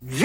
It's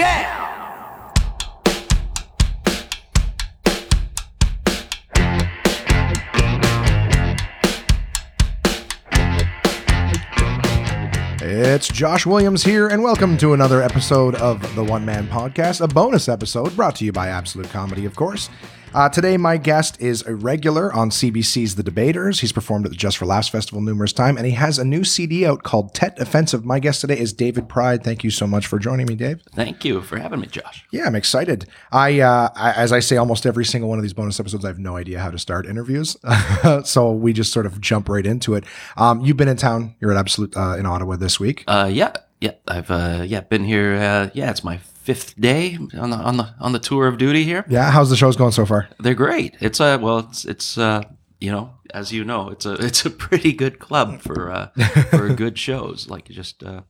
Josh Williams here, and welcome to another episode of the One Man Podcast, a bonus episode brought to you by Absolute Comedy, of course. Uh, today, my guest is a regular on CBC's The Debaters. He's performed at the Just for Laughs Festival numerous times, and he has a new CD out called Tet Offensive. My guest today is David Pryde. Thank you so much for joining me, Dave. Thank you for having me, Josh. Yeah, I'm excited. I, uh, I, as I say, almost every single one of these bonus episodes, I have no idea how to start interviews, so we just sort of jump right into it. Um, you've been in town. You're at Absolute uh, in Ottawa this week. Uh, yeah, yeah, I've uh, yeah been here. Uh, yeah, it's my fifth day on the on the on the tour of duty here. Yeah, how's the shows going so far? They're great. It's a well, it's it's uh you know as you know it's a it's a pretty good club for uh for good shows. Like just uh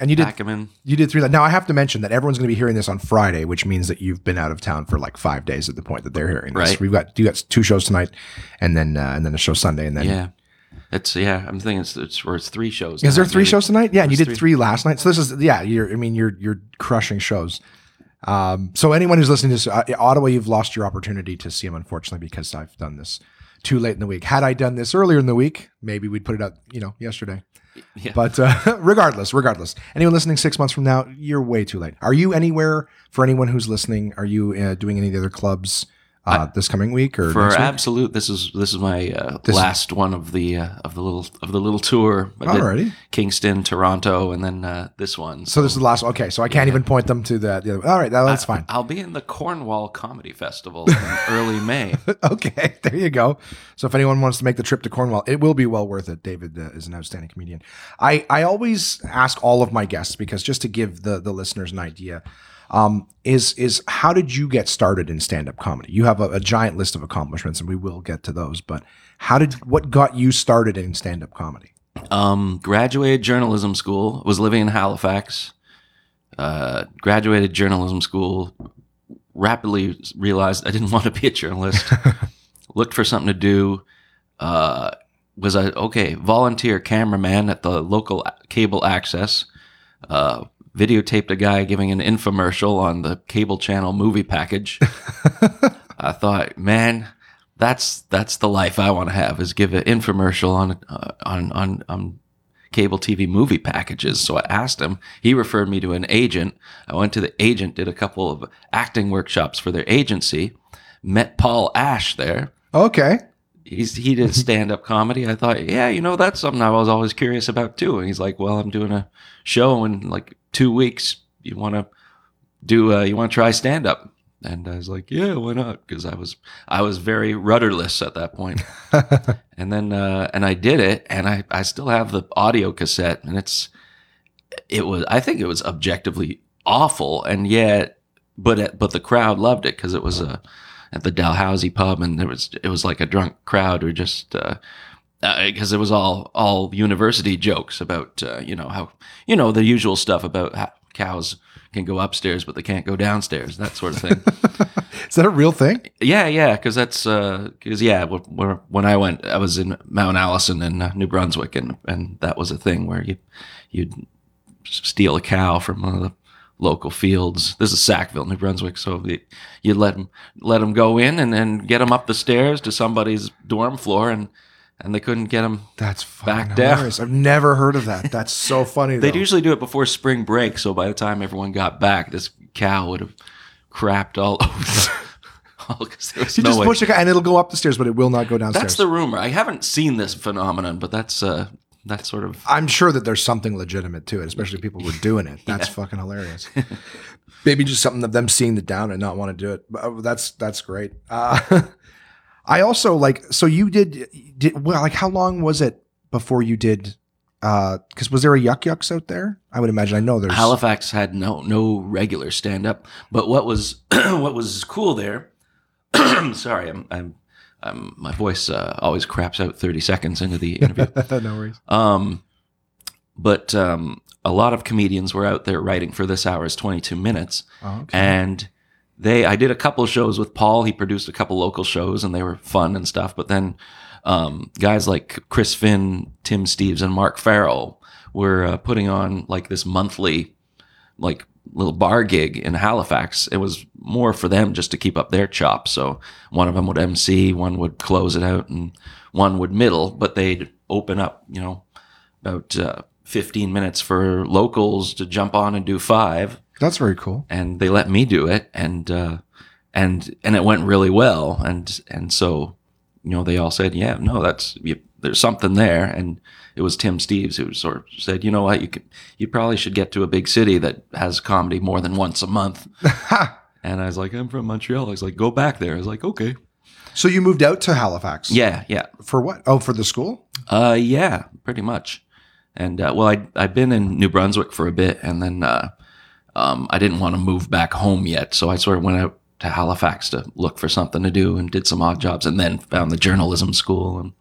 And you did pack them in. You did three. Now I have to mention that everyone's going to be hearing this on Friday, which means that you've been out of town for like five days at the point that they're hearing this. Right. We've got you got two shows tonight, and then uh, and then a show Sunday, and then Yeah, it's yeah. I'm thinking it's it's, or it's three shows. is there three maybe. shows tonight? Yeah, and you did three. three last night. So this is yeah. You're I mean you're you're crushing shows. Um, so anyone who's listening to this, uh, Ottawa, you've lost your opportunity to see him, unfortunately, because I've done this too late in the week. Had I done this earlier in the week, maybe we'd put it up. you know, yesterday. Yeah. But uh, regardless, regardless, anyone listening six months from now, you're way too late. Are you anywhere for anyone who's listening? Are you uh, doing any of the other clubs uh, this coming week or For week? absolute, this is this is my uh, This- last one of the uh, of the little of the little tour. I Alrighty. Kingston, Toronto, and then uh, this one. So this is the last. Okay, so I can't even point them to the. the other, all right, that, that's fine. I'll be in the Cornwall Comedy Festival in early May. Okay, there you go. So if anyone wants to make the trip to Cornwall, it will be well worth it. David uh, is an outstanding comedian. I I always ask all of my guests because just to give the the listeners an idea, um, is is how did you get started in stand up comedy? You have a, a giant list of accomplishments, and we will get to those. But how did what got you started in stand up comedy? Um, graduated journalism school. Was living in Halifax. Uh, graduated journalism school. Rapidly realized I didn't want to be a journalist. Looked for something to do. Uh, was I okay? Volunteer cameraman at the local cable access. Uh, videotaped a guy giving an infomercial on the cable channel movie package. I thought, man, that's that's the life I want to have is give an infomercial on uh, on on on cable TV movie packages. So I asked him. He referred me to an agent. I went to the agent, did a couple of acting workshops for their agency. Met Paul Ash there. Okay, He's he did stand up comedy. I thought, yeah, you know, that's something I was always curious about too. And he's like, well, I'm doing a show in like two weeks. You want to do? Uh, you want to try stand up? And I was like, yeah, why not? Because I was I was very rudderless at that point. and then uh, and I did it, and I I still have the audio cassette, and it's it was I think it was objectively awful, and yet but it, but the crowd loved it because it was a at the Dalhousie pub, and there was it was like a drunk crowd who just because it was all all university jokes about uh, you know how you know the usual stuff about how cows can go upstairs but they can't go downstairs that sort of thing. is that a real thing? yeah, yeah, because that's because yeah, wh- wh- when I went, I was in Mount Allison in uh, New Brunswick, and and that was a thing where you you'd steal a cow from one of the local fields. This is Sackville, New Brunswick. So you let them let them go in and then get them up the stairs to somebody's dorm floor, and and they couldn't get them. That's fucking Back down. hilarious. I've never heard of that. That's so funny. They'd though. usually do it before spring break, so by the time everyone got back, this cow would have crapped all over. all 'cause there was You no just way. push a guy and it'll go up the stairs, but it will not go downstairs. That's the rumor. I haven't seen this phenomenon, but that's uh that's sort of I'm sure that there's something legitimate to it, especially people who are doing it. That's fucking hilarious. Maybe just something of them seeing the down and not want to do it. But, uh, That's that's great. Uh, I also like so you did did well like how long was it before you did uh because was there a Yuk Yuk's out there? I would imagine. I know there's Halifax had no no regular stand up, but what was what was cool there? sorry, I'm I'm, I'm my voice uh, always craps out 30 seconds into the interview. no worries. Um, but um, a lot of comedians were out there writing for this hour's 22 minutes. Oh, okay. And they, I did a couple shows with Paul. He produced a couple local shows and they were fun and stuff. But then um, guys like Chris Finn, Tim Steeves, and Mark Farrell were uh, putting on like this monthly, like little bar gig in Halifax. It was more for them just to keep up their chops. So one of them would MC, one would close it out, and one would middle. But they'd open up, you know, about uh, 15 minutes for locals to jump on and do five That's very cool. and they let me do it and uh and and it went really well and and so you know they all said yeah no that's you, there's something there and it was Tim Steeves who sort of said you know what you could you probably should get to a big city that has comedy more than once a month and I was like I'm from Montreal I was like go back there I was like okay So you moved out to Halifax. yeah yeah For what? Oh, for the school? Uh, yeah, pretty much. And uh, well, I I've been in New Brunswick for a bit, and then uh, um, I didn't want to move back home yet, so I sort of went out to Halifax to look for something to do, and did some odd jobs, and then found the journalism school, and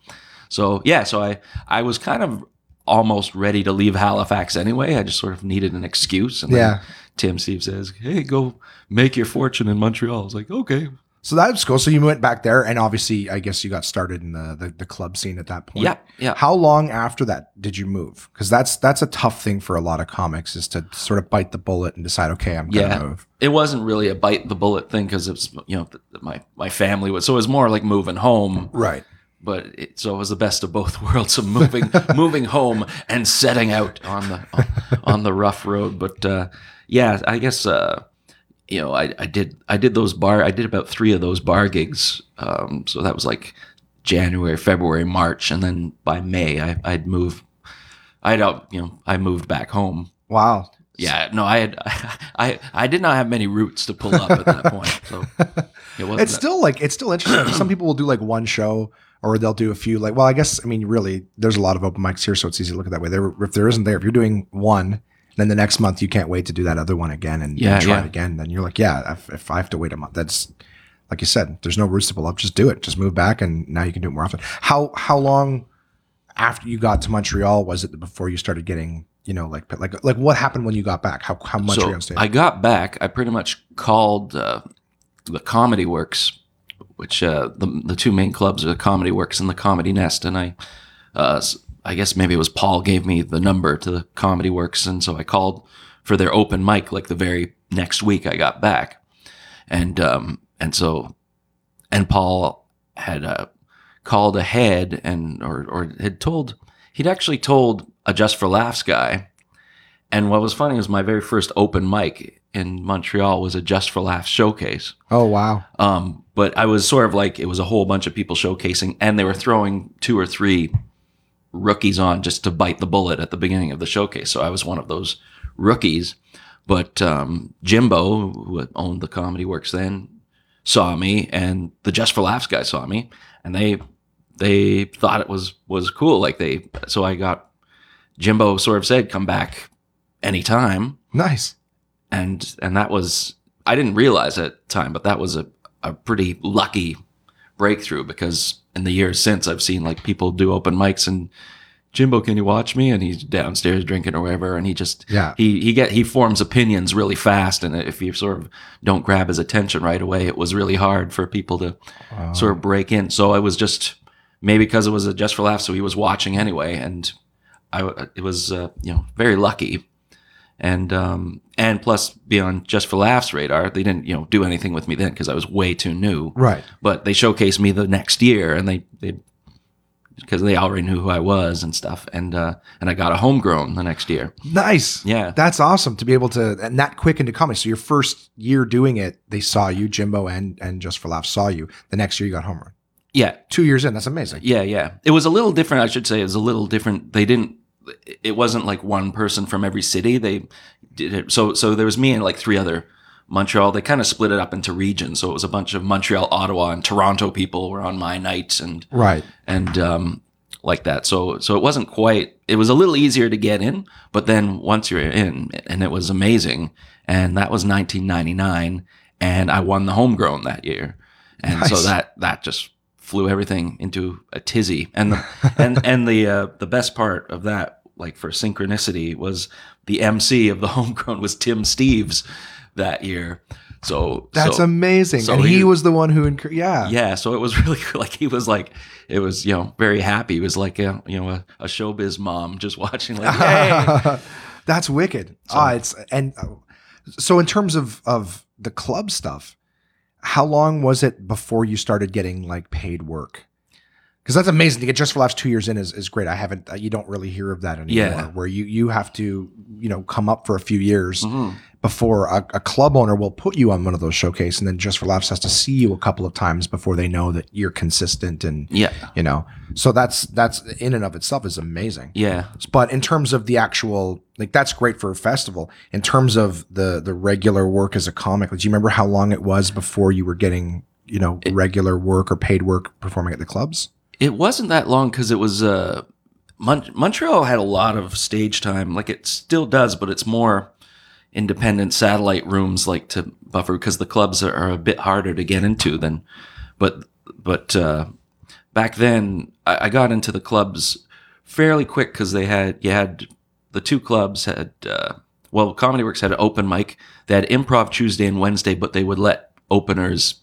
so yeah, so I I was kind of almost ready to leave Halifax anyway. I just sort of needed an excuse, and then Yeah. Tim Steve says, "Hey, go make your fortune in Montreal." I was like, "Okay." So that's cool. So you went back there, and obviously, I guess you got started in the the, the club scene at that point. Yeah, yeah. How long after that did you move? Because that's that's a tough thing for a lot of comics is to sort of bite the bullet and decide, okay, I'm gonna Yeah. move. it wasn't really a bite the bullet thing because it's you know my my family was so it was more like moving home Right. but it, so it was the best of both worlds of moving moving home and setting out on the on, on the rough road but uh yeah i guess uh you know I, I did i did those bar i did about three of those bar gigs um so that was like january february march and then by may i i'd move i'd out you know i moved back home Wow. yeah, no, I had, I, I did not have many roots to pull up at that point, so it wasn't. It's still like it's still interesting. Some people will do like one show, or they'll do a few. Like, well, I guess I mean, really, there's a lot of open mics here, so it's easy to look at that way. There, if there isn't there, if you're doing one, then the next month you can't wait to do that other one again and, and Yeah, try yeah. it again. Then you're like, yeah, if, if I have to wait a month, that's like you said, there's no roots to pull up. Just do it. Just move back, and now you can do it more often. How how long after you got to Montreal was it before you started getting, you know, like like like what happened when you got back? How how much so on stage? I got back. I pretty much called uh, the Comedy Works, which uh, the the two main clubs are the Comedy Works and the Comedy Nest, and I, uh, I guess maybe it was Paul gave me the number to the Comedy Works, and so I called for their open mic like the very next week I got back, and um and so, and Paul had uh, called ahead and or or had told he'd actually told a Just for Laughs guy. And what was funny was my very first open mic in Montreal was a Just for Laughs showcase. oh wow, Um, but I was sort of like it was a whole bunch of people showcasing, and they were throwing two or three rookies on just to bite the bullet at the beginning of the showcase. So I was one of those rookies. But um, Jimbo, who owned the Comedy Works then, saw me, and the Just for Laughs guy saw me, and they they thought it was was cool. Like they, so I got Jimbo sort of said, "Come back anytime." nice. and and that was I didn't realize at the time, but that was a, a pretty lucky breakthrough because in the years since I've seen like people do open mics and Jimbo, can you watch me? And he's downstairs drinking or whatever, and he just Yeah. he he get he forms opinions really fast, and if you sort of don't grab his attention right away, it was really hard for people to sort of break in. So I was just maybe because it was a just for laughs, so he was watching anyway, and I it was uh, you know very lucky and um, and plus be on just for laughs radar. They didn't you know do anything with me then because I was way too new. Right. But they showcased me the next year, and they they because they already knew who I was and stuff, and uh, and I got a homegrown the next year. Nice. Yeah. That's awesome to be able to and that quick into comedy. So your first year doing it, they saw you, Jimbo and and Just for Laughs saw you. The next year you got homegrown. Yeah, Two years in, that's amazing. yeah, yeah. It was a little different. I should say it was a little different. They didn't. It wasn't like one person from every city. They did it. So so there was me and like three other Montreal. They kind of split it up into regions. So it was a bunch of Montreal, Ottawa, and Toronto people were on my nights and Right. and um, like that. So so it wasn't quite. It was a little easier to get in, but then once you're in, and it was amazing. And that was 1999, and I won the homegrown that year, and so that that just flew everything into a tizzy. And the and and the uh, the best part of that, like for synchronicity, was the MC of the homegrown was Tim Steeves that year. So That's so, amazing. so and he, he- was the one who yeah. yeah so it was really cool. like he was like it was you know very happy he was like a you know a, a showbiz mom just watching like hey That's wicked. Ah, it's and uh, So in terms of of the club stuff, how long was it before you started getting like paid work? Because that's amazing to get just for laughs two years in is, is great. I haven't you don't really hear of that anymore. Yeah. Where you you have to you know come up for a few years Mhm. before a, a club owner will put you on one of those showcases, and then just for laughs has to see you a couple of times before they know that you're consistent and Yeah. you know. So that's that's in and of itself is amazing. Yeah. But in terms of the actual, like that's great for a festival. In terms of the the regular work as a comic, do you remember how long it was before you were getting, you know, regular work or paid work performing at the clubs? It wasn't that long because it was uh, Mon- Montreal had a lot of stage time. Like it still does, but it's more independent satellite rooms like to buffer because the clubs are, are a bit harder to get into than. But but uh, back then, I, I got into the clubs fairly quick because they had you had the two clubs had uh, well Comedy Works had an open mic. They had improv Tuesday and Wednesday, but they would let openers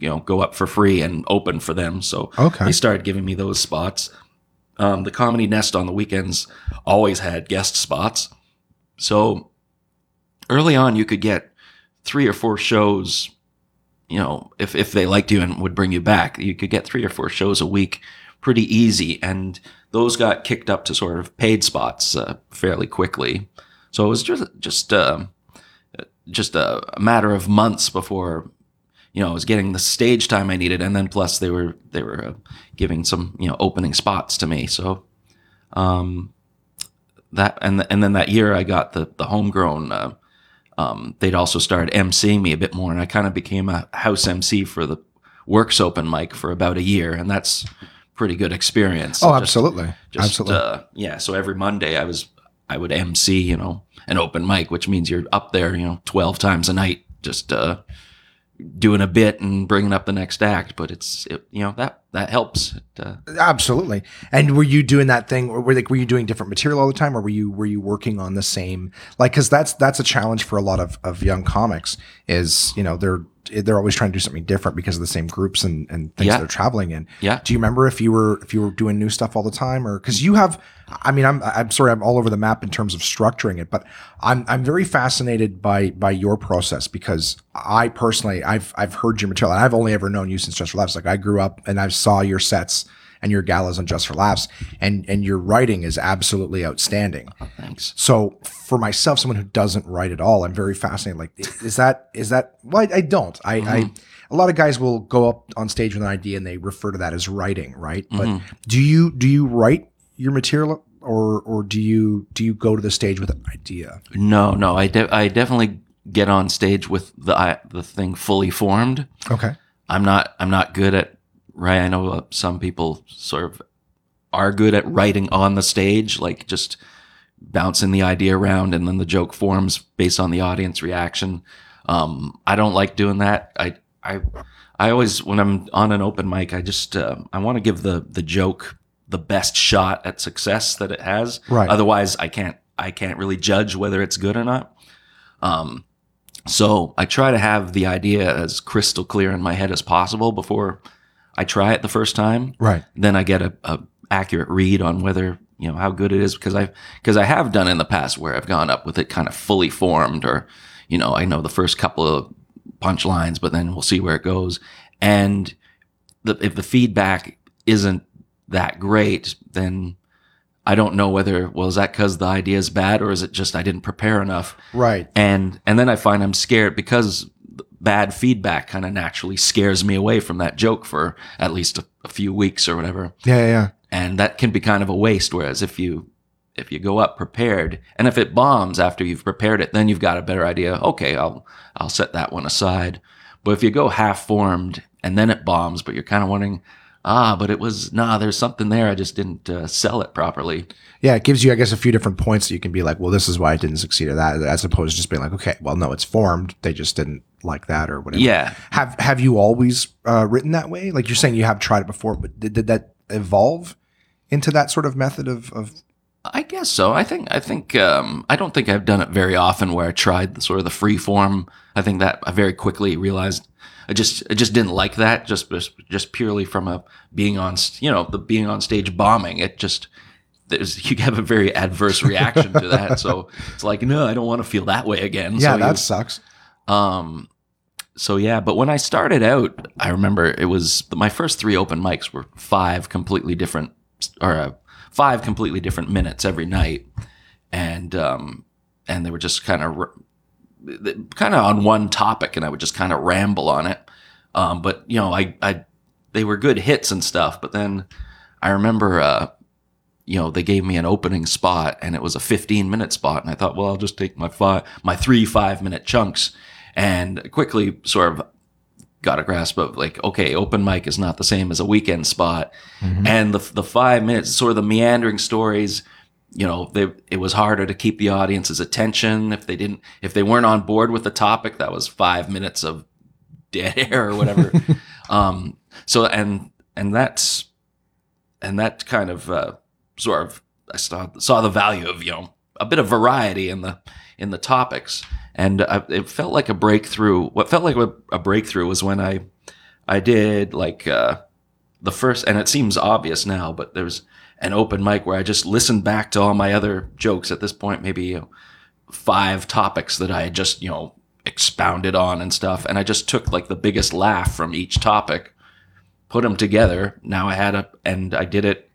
you know go up for free and open for them. So Okay. they started giving me those spots. Um, the Comedy Nest on the weekends always had guest spots. So early on, you could get three or four shows. You know, if if they liked you and would bring you back, you could get three or four shows a week, pretty easy. And those got kicked up to sort of paid spots uh, fairly quickly. So it was just just um just a matter of months before you know I was getting the stage time I needed, and then plus they were they were uh, giving some you know opening spots to me. So um, that and and then that year I got the the homegrown. Uh, um, they'd also started emceeing me a bit more, and I kind of became a house MC for the Works open mic for about a year, and that's pretty good experience. Oh, absolutely, just, absolutely. Uh, yeah. So every Monday I was I would MC, you know, an open mic, which means you're up there, you know, twelve times a night, just uh, doing a bit and bringing up the next act. But it's it, you know that that helps. Uh, Absolutely. And were you doing that thing or were like were you doing different material all the time or were you were you working on the same like cuz that's that's a challenge for a lot of of young comics is, you know, they're they're always trying to do something different because of the same groups and and things Yeah. they're traveling in. yeah. Do you remember if you were if you were doing new stuff all the time or cuz you have I mean I'm I'm sorry I'm all over the map in terms of structuring it but I'm I'm very fascinated by by your process because I personally I've I've heard your material and I've only ever known you since Just for Laughs like I grew up and I saw your sets and your galas on Just for Laughs and and your writing is absolutely outstanding. Oh, thanks. So for myself, someone who doesn't write at all, I'm very fascinated. Like, is that is that? Well, I, I don't. I, I mm-hmm. a lot of guys will go up on stage with an idea and they refer to that as writing, right? But mm-hmm. do you do you write your material or or do you do you go to the stage with an idea? No, no. I de- I definitely get on stage with the I, the thing fully formed. Okay. I'm not I'm not good at right. I know uh, some people sort of are good at writing on the stage, like just bouncing the idea around and then the joke forms based on the audience reaction. Um, I don't like doing that. I I I always when I'm on an open mic, I just uh, I want to give the the joke the best shot at success that it has. Right. Otherwise, I can't I can't really judge whether it's good or not. Um, so I try to have the idea as crystal clear in my head as possible before I try it the first time. Right. Then I get a, a accurate read on whether you know how good it is because I because I have done in the past where I've gone up with it kind of fully formed or you know I know the first couple of punchlines, but then we'll see where it goes. And the, if the feedback isn't that great, then I don't know whether well is that because the idea is bad or is it just I didn't prepare enough Right. and and then I find I'm scared because bad feedback kind of naturally scares me away from that joke for at least a, a few weeks or whatever, Yeah. Yeah. yeah. and that can be kind of a waste. Whereas if you if you go up prepared, and if it bombs after you've prepared it, then you've got a better idea. Okay, I'll I'll set that one aside. But if you go half formed and then it bombs, but you're kind of wondering, ah, but it was nah, there's something there. I just didn't uh, sell it properly. Yeah, it gives you, I guess, a few different points that you can be like, well, this is why I didn't succeed at that, as opposed to just being like, okay, well, no, it's formed. They just didn't like that or whatever. Yeah, Have Have you always uh, written that way? Like you're saying, you have tried it before, but did, did that evolve into that sort of method of, of I guess so. I think I think um, I don't think I've done it very often where I tried the sort of the free form. I think that I very quickly realized I just I just didn't like that just just purely from a being on you know the being on stage bombing. It just there's you have a very adverse reaction to that. So it's like, no, I don't want to feel that way again. Yeah, so that you- sucks. um, so yeah, but when I started out, I remember it was my first three open mics were five completely different, or uh, five completely different minutes every night, and um, and they were just kind of kind of on one topic, and I would just kind of ramble on it. Um, but you know, I I they were good hits and stuff, but then I remember. Uh, you know, they gave me an opening spot and it was a 15 minute spot. And I thought, well, I'll just take my five, my three five minute chunks and quickly sort of got a grasp of like, okay, open mic is not the same as a weekend spot. And the, the five minutes, sort of the meandering stories, you know, they, it was harder to keep the audience's attention. If they didn't, if they weren't on board with the topic, that was five minutes of dead air or whatever. um, so, and, and that's, and that kind of, uh, sort of I saw saw the value of you know a bit of variety in the in the topics, and I, it felt like a breakthrough. What felt like a, a breakthrough was when I I did like uh, the first, and it seems obvious now, but there was an open mic where I just listened back to all my other jokes. At this point, maybe you know, five topics that I had just you know expounded on and stuff, and I just took like the biggest laugh from each topic, put them together. Now I had a, and I did it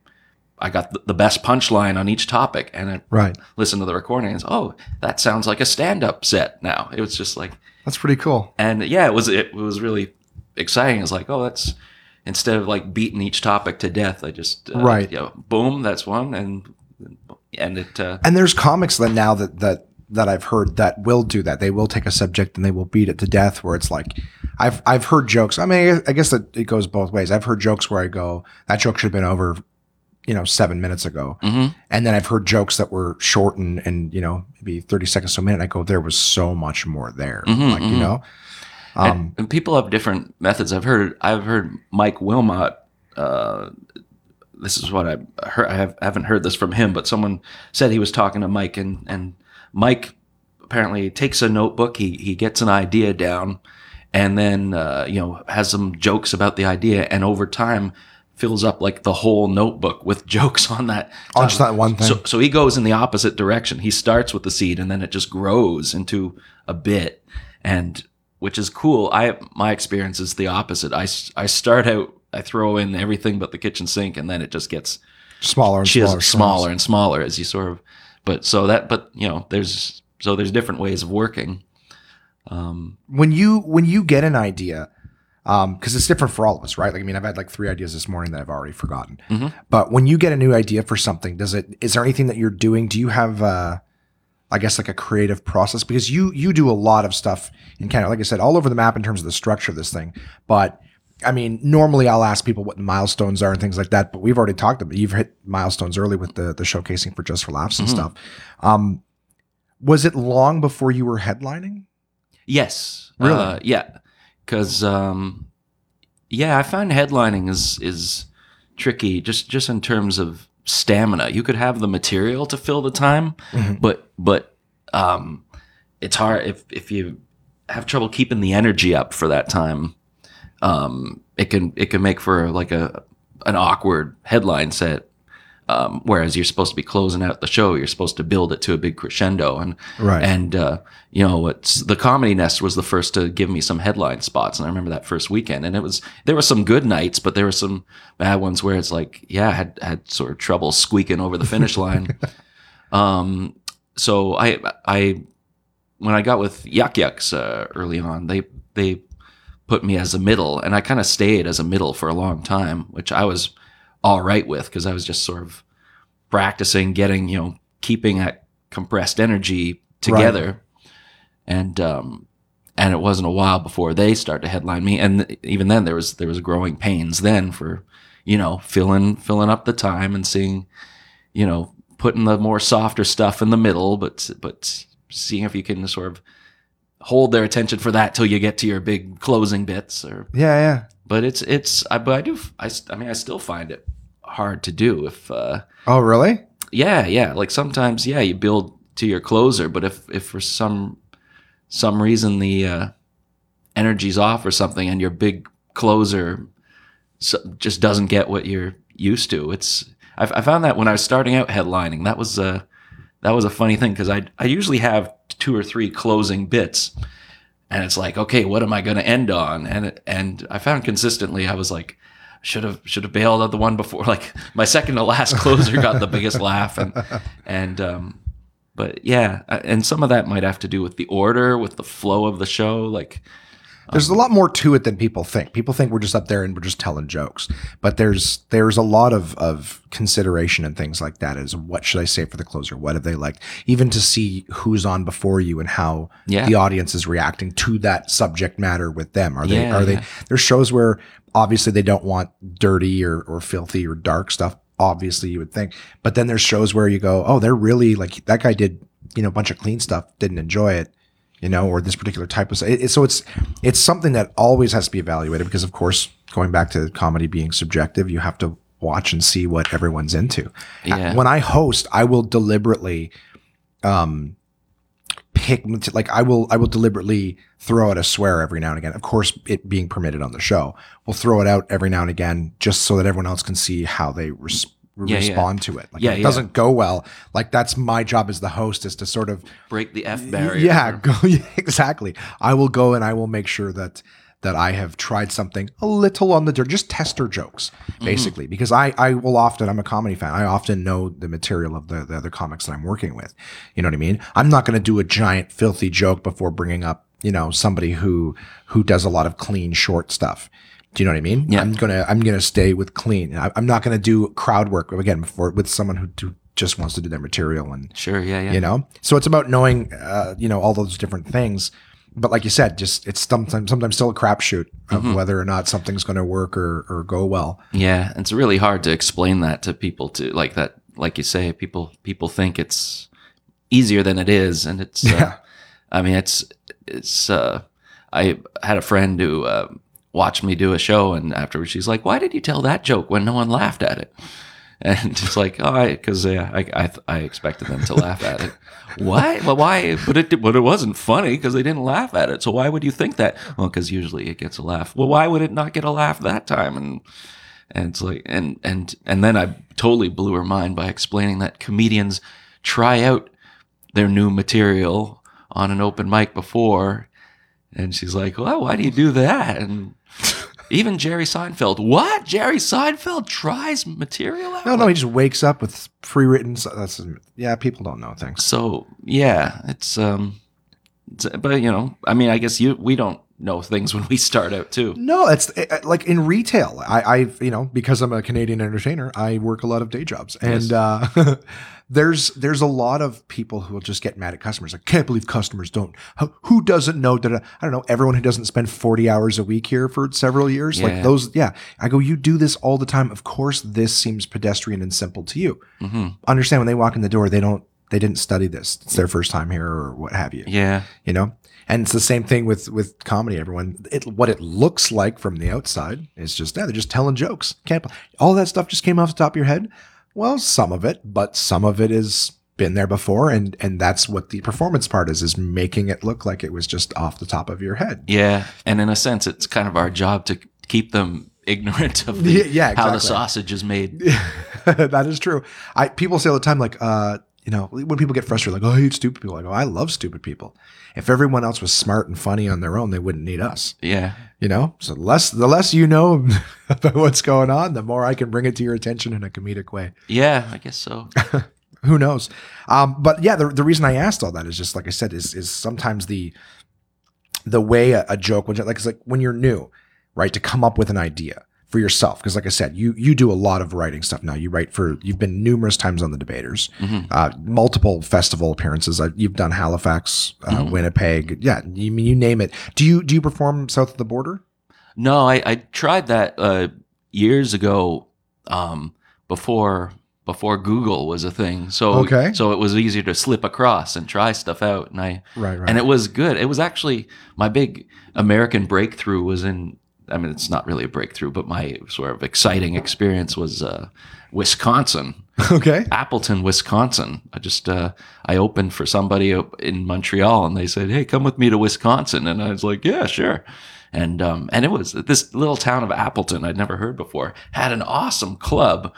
I got the best punchline on each topic, and I Right. listened to the recording. And it's, oh, that sounds like a stand-up set. Now it was just like, That's pretty cool. and yeah, it was it was really exciting. It's like, oh, that's instead of like beating each topic to death, I just uh, Right. you know, boom, that's one, and and it uh, And there's comics that now that that that I've heard that will do that. They will take a subject and they will beat it to death. Where it's like, I've I've heard jokes. I mean, I guess that it goes both ways. I've heard jokes where I go, that joke should have been over, you know, seven minutes ago. mhm. And then I've heard jokes that were short and, and you know, maybe 30 seconds to a minute. I go, there was so much more there. Mhm, like, you mhm. know? And, Um, and people have different methods. I've heard I've heard Mike Wilmot. Uh, this is what I heard. I have, haven't heard this from him, but someone said he was talking to Mike, and and Mike apparently takes a notebook. He he gets an idea down, and then uh, you know has some jokes about the idea, and over time fills up like the whole notebook with jokes on that. on just that one thing. So, so he goes in the opposite direction. He starts with the seed and then it just grows into a bit, and which is cool. I my experience is the opposite. I, I start out, I throw in everything but the kitchen sink, and then it just gets smaller and smaller, smaller and smaller as you sort of. But so that, but you know, there's so there's different ways of working. Um, when you when you get an idea um because it's different for all of us right like i mean i've had like three ideas this morning that i've already forgotten Mhm. but when you get a new idea for something does it is there anything that you're doing do you have uh i guess like a creative process because you you do a lot of stuff in canada like i said all over the map in terms of the structure of this thing but I mean, normally I'll ask people what the milestones are and things like that, but we've already talked about. You've hit milestones early with the the showcasing for Just for Laughs and Mhm. stuff. Um, was it long before you were headlining? Yes. Really? Uh, yeah. Because um, yeah, I find headlining is is tricky just just in terms of stamina. You could have the material to fill the time, Mhm. but but um, it's hard if if you have trouble keeping the energy up for that time. Um, it can it can make for like a an awkward headline set. Um, whereas you're supposed to be closing out the show, you're supposed to build it to a big crescendo, and Right. and uh, you know, it's the Comedy Nest was the first to give me some headline spots, and I remember that first weekend. And it was there were some good nights, but there were some bad ones where it's like, yeah, I had had sort of trouble squeaking over the finish line. um, so I I when I got with Yuk Yuk's uh, early on, they they put me as a middle, and I kind of stayed as a middle for a long time, which I was all right with because I was just sort of practicing getting you know keeping that compressed energy together. And um and it wasn't a while before they start to headline me. And even then there was there was growing pains then for you know filling filling up the time and seeing you know putting the more softer stuff in the middle but but seeing if you can sort of hold their attention for that till you get to your big closing bits or yeah, yeah. But it's it's I but I do I, I mean I still find it hard to do if uh Oh, really? yeah yeah like sometimes yeah you build to your closer but if if for some some reason the uh energy's off or something and your big closer so, just doesn't get what you're used to it's I, I found that when I was starting out headlining, that was uh, that was a funny thing because I I usually have two or three closing bits, and it's like, okay, what am I going to end on? And it, and I found consistently, I was like, should have should have bailed out the one before. Like my second to last closer got the biggest laugh, and and um, but yeah, uh, and some of that might have to do with the order, with the flow of the show, like. There's a lot more to it than people think. People think we're just up there and we're just telling jokes, but there's there's a lot of of consideration and things like that. Is what should I say for the closer? What have they liked? Even to see who's on before you and how Yeah. the audience is reacting to that subject matter with them. Are they Yeah, are they? yeah. There's shows where obviously they don't want dirty or or filthy or dark stuff. Obviously, you would think, but then there's shows where you go, oh, they're really like that guy did you know a bunch of clean stuff, didn't enjoy it you know, or this particular type of. It, so it's it's something that always has to be evaluated because, of course, going back to comedy being subjective, you have to watch and see what everyone's into. Yeah. When I host, I will deliberately, um, pick like I will I will deliberately throw out a swear every now and again. Of course, it being permitted on the show, we'll throw it out every now and again just so that everyone else can see how they res- Yeah, yeah. respond to it. Like Yeah, if it doesn't go well, like that's my job as the host is to sort of break the F barrier. yeah, go, yeah, exactly. I will go and I will make sure that that I have tried something a little on the dirt, just tester jokes, mm-hmm. basically. Because I I will often I'm a comedy fan. I often know the material of the, the other comics that I'm working with. You know what I mean? I'm not going to do a giant filthy joke before bringing up you know somebody who who does a lot of clean short stuff. Do you know what I mean? Yeah. I'm gonna I'm gonna stay with clean. I, I'm not gonna do crowd work again before with someone who do, just wants to do their material and Sure. Yeah. Yeah. you know so it's about knowing uh, you know all those different things but like you said just it's sometimes sometimes still a crapshoot of Mm-hmm. whether or not something's going to work or or go well Yeah, it's really hard to explain that to people to like that like you say people people think it's easier than it is and it's uh, Yeah. I mean it's it's uh I had a friend who uh, watched me do a show and afterwards she's like why did you tell that joke when no one laughed at it? And it's like oh I cuz uh, I I I expected them to laugh at it. Why well why? But it but it wasn't funny because they didn't laugh at it so why would you think that? Well cuz usually it gets a laugh. Well why would it not get a laugh that time? And and it's like and and and then I totally blew her mind by explaining that comedians try out their new material on an open mic before and she's like, "Well, why do you do that?" And even Jerry Seinfeld, what? Jerry Seinfeld tries material out? no no he just wakes up with pre-written that's yeah people don't know things So yeah, it's um, it's, but you know, I mean, I guess you we don't know things when we start out too. no it's uh, like in retail i i've you know because i'm a canadian entertainer i work a lot of day jobs and uh there's there's a lot of people who will just get mad at customers. I can't believe customers don't. Who- doesn't know that? I don't know. Everyone who doesn't spend 40 hours a week here for several years, like those. Yeah, I go. You do this all the time. Of course, this seems pedestrian and simple to you. hmm Understand when they walk in the door, they don't. They didn't study this. It's their first time here, or what have you. Yeah, You know. And it's the same thing with with comedy. Everyone, it, what it looks like from the outside is just yeah, they're just telling jokes. Can't all that stuff just came off the top of your head? Well, some of it, but some of it has been there before, and and that's what the performance part is: is making it look like it was just off the top of your head. yeah, and in a sense, it's kind of our job to keep them ignorant of the, Yeah, yeah, how the sausage is made. that is true. I people say all the time, like, uh, you know, when people get frustrated, like, oh, I hate stupid people. I go, I love stupid people. If everyone else was smart and funny on their own, they wouldn't need us. Yeah, You know, so the less the less you know about what's going on, the more I can bring it to your attention in a comedic way. yeah, I guess so. Who knows? Um, but yeah, the, the reason I asked all that is just like I said, is is sometimes the the way a, a joke, when like it's like when you're new, right, to come up with an idea for yourself. Because like I said, you you do a lot of writing stuff now. You write for you've been numerous times on the debaters, Mhm. uh, multiple festival appearances. Uh, you've done Halifax, uh, Winnipeg, yeah, you mean you name it. Do you do you perform south of the border? No, I, I tried that uh, years ago um, before before Google was a thing. So Okay. so it was easier to slip across and try stuff out, and I Right, right. and it was good. It was actually my big American breakthrough was in. I mean, it's not really a breakthrough, but my sort of exciting experience was uh, Wisconsin. okay. Appleton, Wisconsin. I just uh, I opened for somebody in Montreal, and they said, "Hey, come with me to Wisconsin," and I was like, "Yeah, sure." And um, and it was this little town of Appleton I'd never heard before had an awesome club,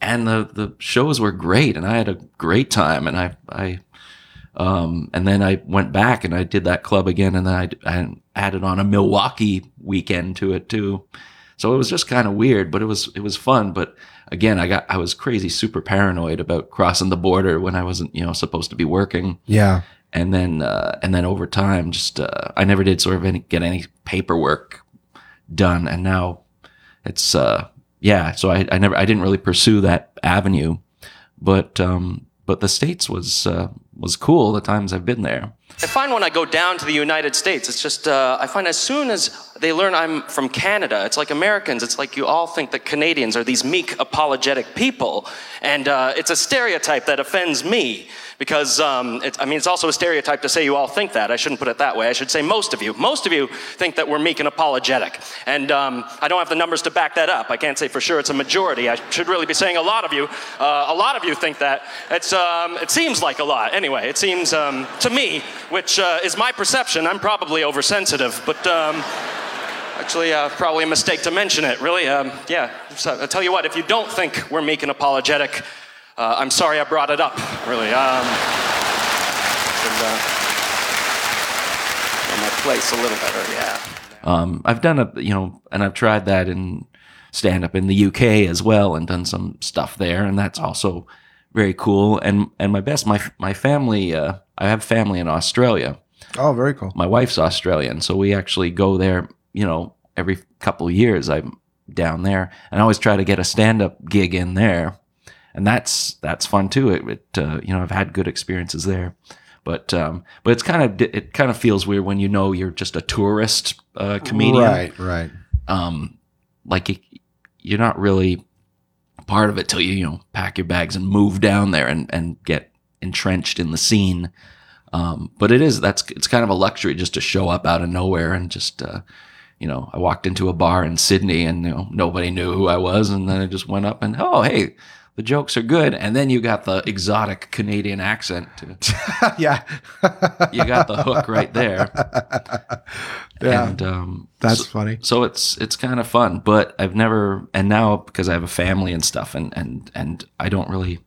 and the the shows were great, and I had a great time, and I I um, and then I went back and I did that club again, and then I, I added on a Milwaukee weekend to it too. So it was just kind of weird, but it was it was fun. But again, I got I was crazy, super paranoid about crossing the border when I wasn't you know supposed to be working. Yeah. And then uh, and then over time, just uh, I never did sort of any, get any paperwork done, and now it's uh, yeah. So I, I never I didn't really pursue that avenue, but um, but the states was uh, was cool the times I've been there. I find when I go down to the United States, it's just, uh, I find as soon as they learn I'm from Canada, it's like Americans, it's like you all think that Canadians are these meek, apologetic people. And uh, it's a stereotype that offends me because um, I mean, it's also a stereotype to say you all think that. I shouldn't put it that way. I should say most of you. Most of you think that we're meek and apologetic. And um, I don't have the numbers to back that up. I can't say for sure it's a majority. I should really be saying a lot of you. Uh, a lot of you think that. It's, um, it seems like a lot. Anyway, it seems um, to me, which uh, is my perception, I'm probably oversensitive, but. Um, actually, uh, probably a mistake to mention it, really. Um, yeah, so I'll tell you what, if you don't think we're meek and apologetic, uh, I'm sorry I brought it up, really. Um, and, uh, my place a little better, yeah. Um, I've done a, you know, and I've tried that in stand up in the UK as well and done some stuff there. And that's also very cool. And, and my best, my, my family, uh, I have family in Australia. Oh, very cool. My wife's Australian. So we actually go there, you know, every couple of years. I'm down there and I always try to get a stand up gig in there and that's that's fun too. It, it uh, you know I've had good experiences there, but um, but it's kind of it kind of feels weird when you know you're just a tourist uh, comedian, right? Right. Um, like you're not really part of it till you you know pack your bags and move down there and and get entrenched in the scene. Um, but it is that's it's kind of a luxury just to show up out of nowhere and just uh, you know I walked into a bar in Sydney and you know nobody knew who I was and then I just went up and oh hey the jokes are good, and then you got the exotic Canadian accent. To, yeah, you got the hook right there. Yeah, and, um, that's so, funny. So it's it's kind of fun, but I've never, and now because I have a family and stuff, and and and I don't really.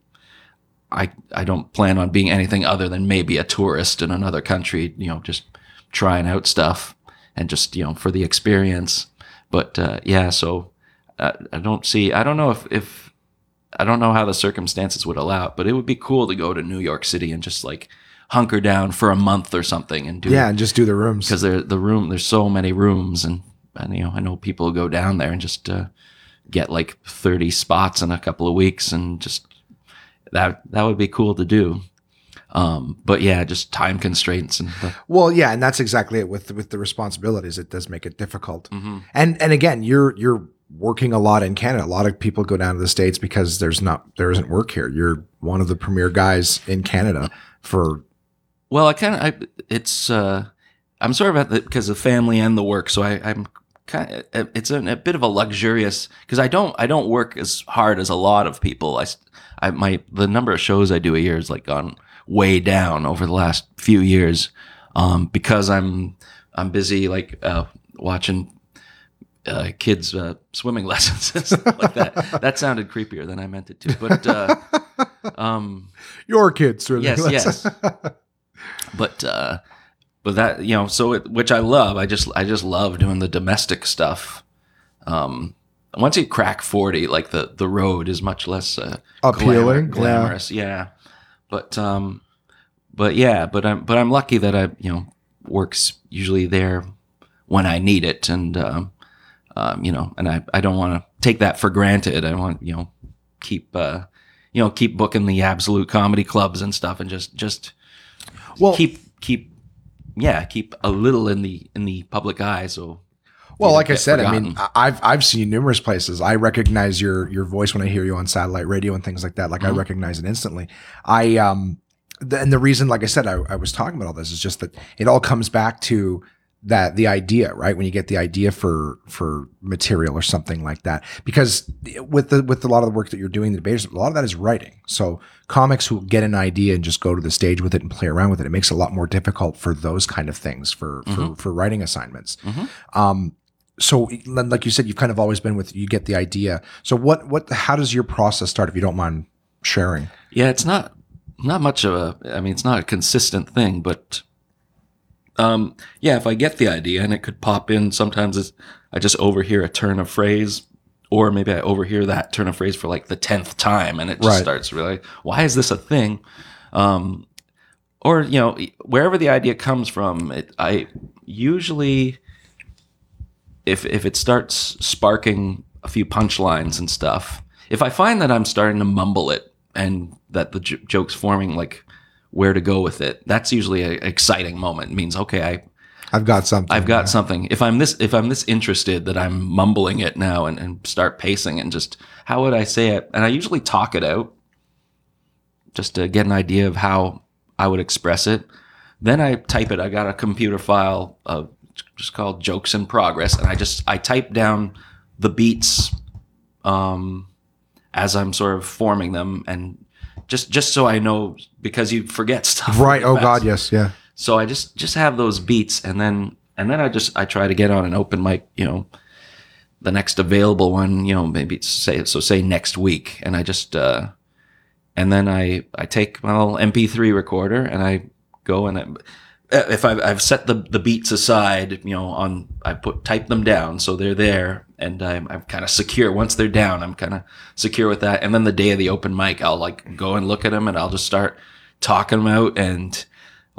I, I don't plan on being anything other than maybe a tourist in another country, you know, just trying out stuff and just, you know, for the experience. But uh, yeah, so uh, I don't see, I don't know if, if I don't know how the circumstances would allow it, but it would be cool to go to New York City and just like hunker down for a month or something and do yeah, and just do the rooms because there the room there's so many rooms and and you know I know people go down there and just uh, get like 30 spots in a couple of weeks and just that that would be cool to do. Um, but yeah, just time constraints and the- well, yeah, and that's exactly it with with the responsibilities. It does make it difficult. Mhm. And and again, you're you're working a lot in Canada. A lot of people go down to the states because there's not there isn't work here. You're one of the premier guys in Canada for. Well, I kind of I it's uh I'm sort of at the because of family and the work, so I, I'm kind of it's a, a bit of a luxurious because I don't I don't work as hard as a lot of people. I I my the number of shows I do a year is like gone way down over the last few years um, because I'm I'm busy like uh, watching uh, kids uh, swimming lessons and stuff like that. that sounded creepier than I meant it to. But uh, um, your kids, really. yes, yes. but uh, but that you know, so it, which I love. I just I just love doing the domestic stuff. Um, once you crack forty, like the the road is much less uh, Appealing, glamorous. Yeah. But um, but yeah, but I'm but I'm lucky that I you know works usually there when I need it, and um, um, you know, and I, I don't want to take that for granted. I want, you know, keep, uh, you know, keep booking the absolute comedy clubs and stuff and just, just Well- keep, keep, yeah, keep a little in the, in the public eye. So, Well, like I said, I mean. I- I've I've seen numerous places. I recognize your your voice when I hear you on satellite radio and things like that. Like I Mhm. recognize it instantly. I um, the, and the reason, like I said, I, I was talking about all this is just that it all comes back to that the idea, right? When you get the idea for for material or something like that, because with the with a lot of the work that you're doing, the debaters, a lot of that is writing. So comics who get an idea and just go to the stage with it and play around with it, it makes it a lot more difficult for those kind of things for for, for writing assignments. Mhm. Um, so like you said, you've kind of always been with you get the idea. So what what how does your process start if you don't mind sharing? Yeah, it's not not much of a. I mean, it's not a consistent thing, but um, yeah, if I get the idea and it could pop in, sometimes it's, I just overhear a turn of phrase, or maybe I overhear that turn of phrase for like the tenth time, and it just Right. starts really. Why is this a thing? Um, or you know, wherever the idea comes from, it, I usually, if if it starts sparking a few punchlines and stuff, if I find that I'm starting to mumble it and that the j- joke's forming like where to go with it, that's usually an exciting moment. It means okay, I I've got something. I've got something. If I'm this if I'm this interested that I'm mumbling it now and, and start pacing and just how would I say it? And I usually talk it out just to get an idea of how I would express it. Then I type it. I got a computer file uh, just called jokes in progress, and I just I type down the beats um, as I'm sort of forming them, and just just so I know because you forget stuff. right. Oh fast. God, yes, yeah. So I just just have those beats, and then and then I just I try to get on an open mic, you know, the next available one, you know, maybe say so say next week, and I just uh, and then I I take my little MP3 recorder and I go and I, Uh, if I've, I've set the the beats aside, you know, on I put type them down so they're there, and I'm I'm kind of secure. Once they're down, I'm kind of secure with that. And then the day of the open mic, I'll like go and look at them, and I'll just start talking them out and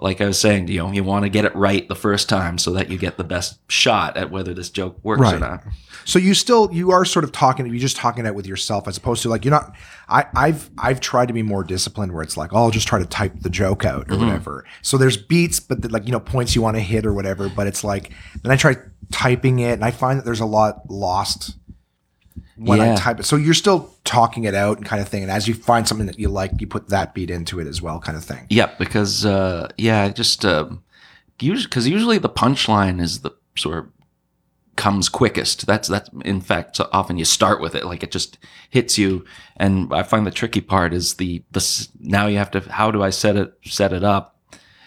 like I was saying, you know, you want to get it right the first time so that you get the best shot at whether this joke works or Right. not. So you still you are sort of talking you're just talking it with yourself as opposed to like you're not I I've I've tried to be more disciplined where it's like oh, I'll just try to type the joke out Mm-hmm. or whatever. So there's beats but the, like you know points you want to hit or whatever but it's like then I try typing it and I find that there's a lot lost when I type it. So you're still talking it out and kind of thing and as you find something that you like you put that beat into it as well kind of thing. Yep, because uh, yeah, just um, because usually the punchline is the sort of comes quickest. That's that's in fact so often you start with it like it just hits you, and I find the tricky part is the the now you have to how do I set it set it up,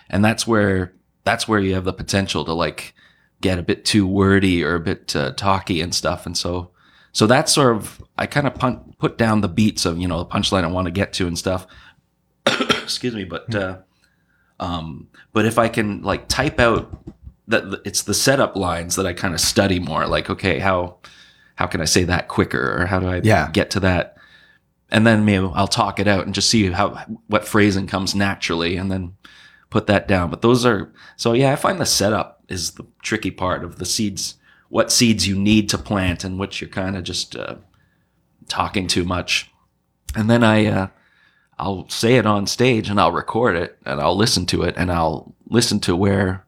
and that's where that's where you have the potential to like get a bit too wordy or a bit uh, talky and stuff, and so so that's sort of I kind of pun- put down the beats of you know the punchline I want to get to and stuff. Excuse me, but uh, um, but if I can like type out that it's the setup lines that I kind of study more. Like, okay, how how can I say that quicker, or how do I Yeah. get to that? And then maybe I'll talk it out and just see how what phrasing comes naturally, and then put that down. But those are so yeah. I find the setup is the tricky part of the seeds. What seeds you need to plant, and which you're kind of just uh, talking too much. And then I uh, I'll say it on stage and I'll record it and I'll listen to it and I'll listen to where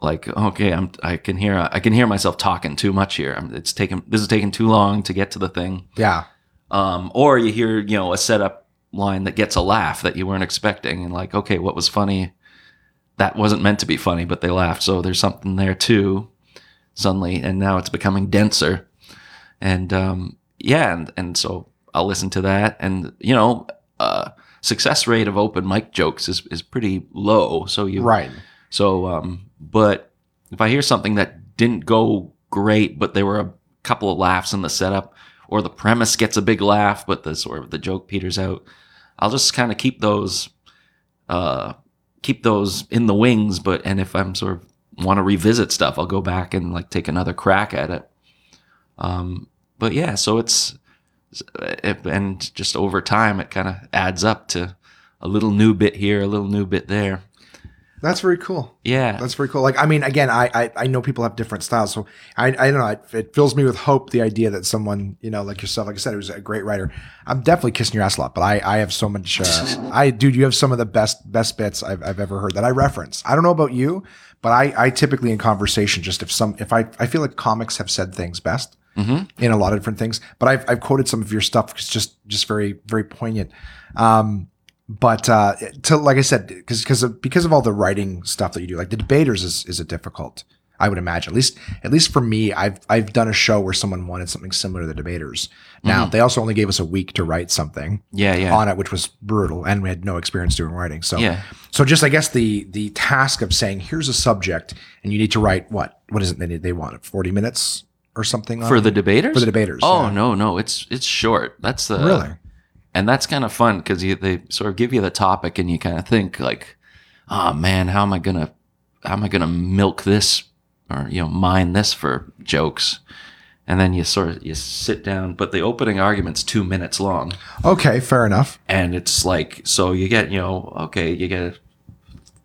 like okay I'm I can hear I can hear myself talking too much here. I'm, it's taking this is taking too long to get to the thing. Yeah. Um, or you hear you know a setup line that gets a laugh that you weren't expecting and like okay what was funny that wasn't meant to be funny but they laughed so there's something there too suddenly and now it's becoming denser and um, yeah and, and so I'll listen to that and you know uh, success rate of open mic jokes is, is pretty low so you Right. so, um, but if I hear something that didn't go great, but there were a couple of laughs in the setup, or the premise gets a big laugh, but the sort of the joke peters out, I'll just kind of keep those, uh, keep those in the wings. But and if I'm sort of want to revisit stuff, I'll go back and like take another crack at it. Um, but yeah, so it's it, and just over time, it kind of adds up to a little new bit here, a little new bit there. That's very cool. Yeah, That's very cool. Like, I mean, again, I, I, I know people have different styles, so I, I don't know. It, it fills me with hope. The idea that someone, you know, like yourself, like I said, who's a great writer. I'm definitely kissing your ass a lot, but I, I have so much. Uh, I, dude, you have some of the best, best bits I've, I've ever heard that I reference. I don't know about you, but I, I typically in conversation, just if some, if I, I feel like comics have said things best in a lot of different things, but I've, I've quoted some of your stuff because just, just very, very poignant. Um, but uh, to like I said, because because of because of all the writing stuff that you do, like the debaters is is a difficult. I would imagine. At least at least for me, I've I've done a show where someone wanted something similar to the debaters. Now they also only gave us a week to write something Yeah, yeah. on it, which was brutal, and we had no experience doing writing. So Yeah. so just I guess the the task of saying here's a subject and you need to write what what is it they need they want forty minutes or something on for it? the debaters. For the debaters, Oh yeah. no, no, it's it's short. That's the really and that's kind of fun because they sort of give you the topic and you kind of think like, oh man, how am I gonna how am I gonna milk this or you know mine this for jokes? And then you sort of you sit down, but the opening argument's two minutes long, okay, fair enough. and it's like so you get you know okay you get a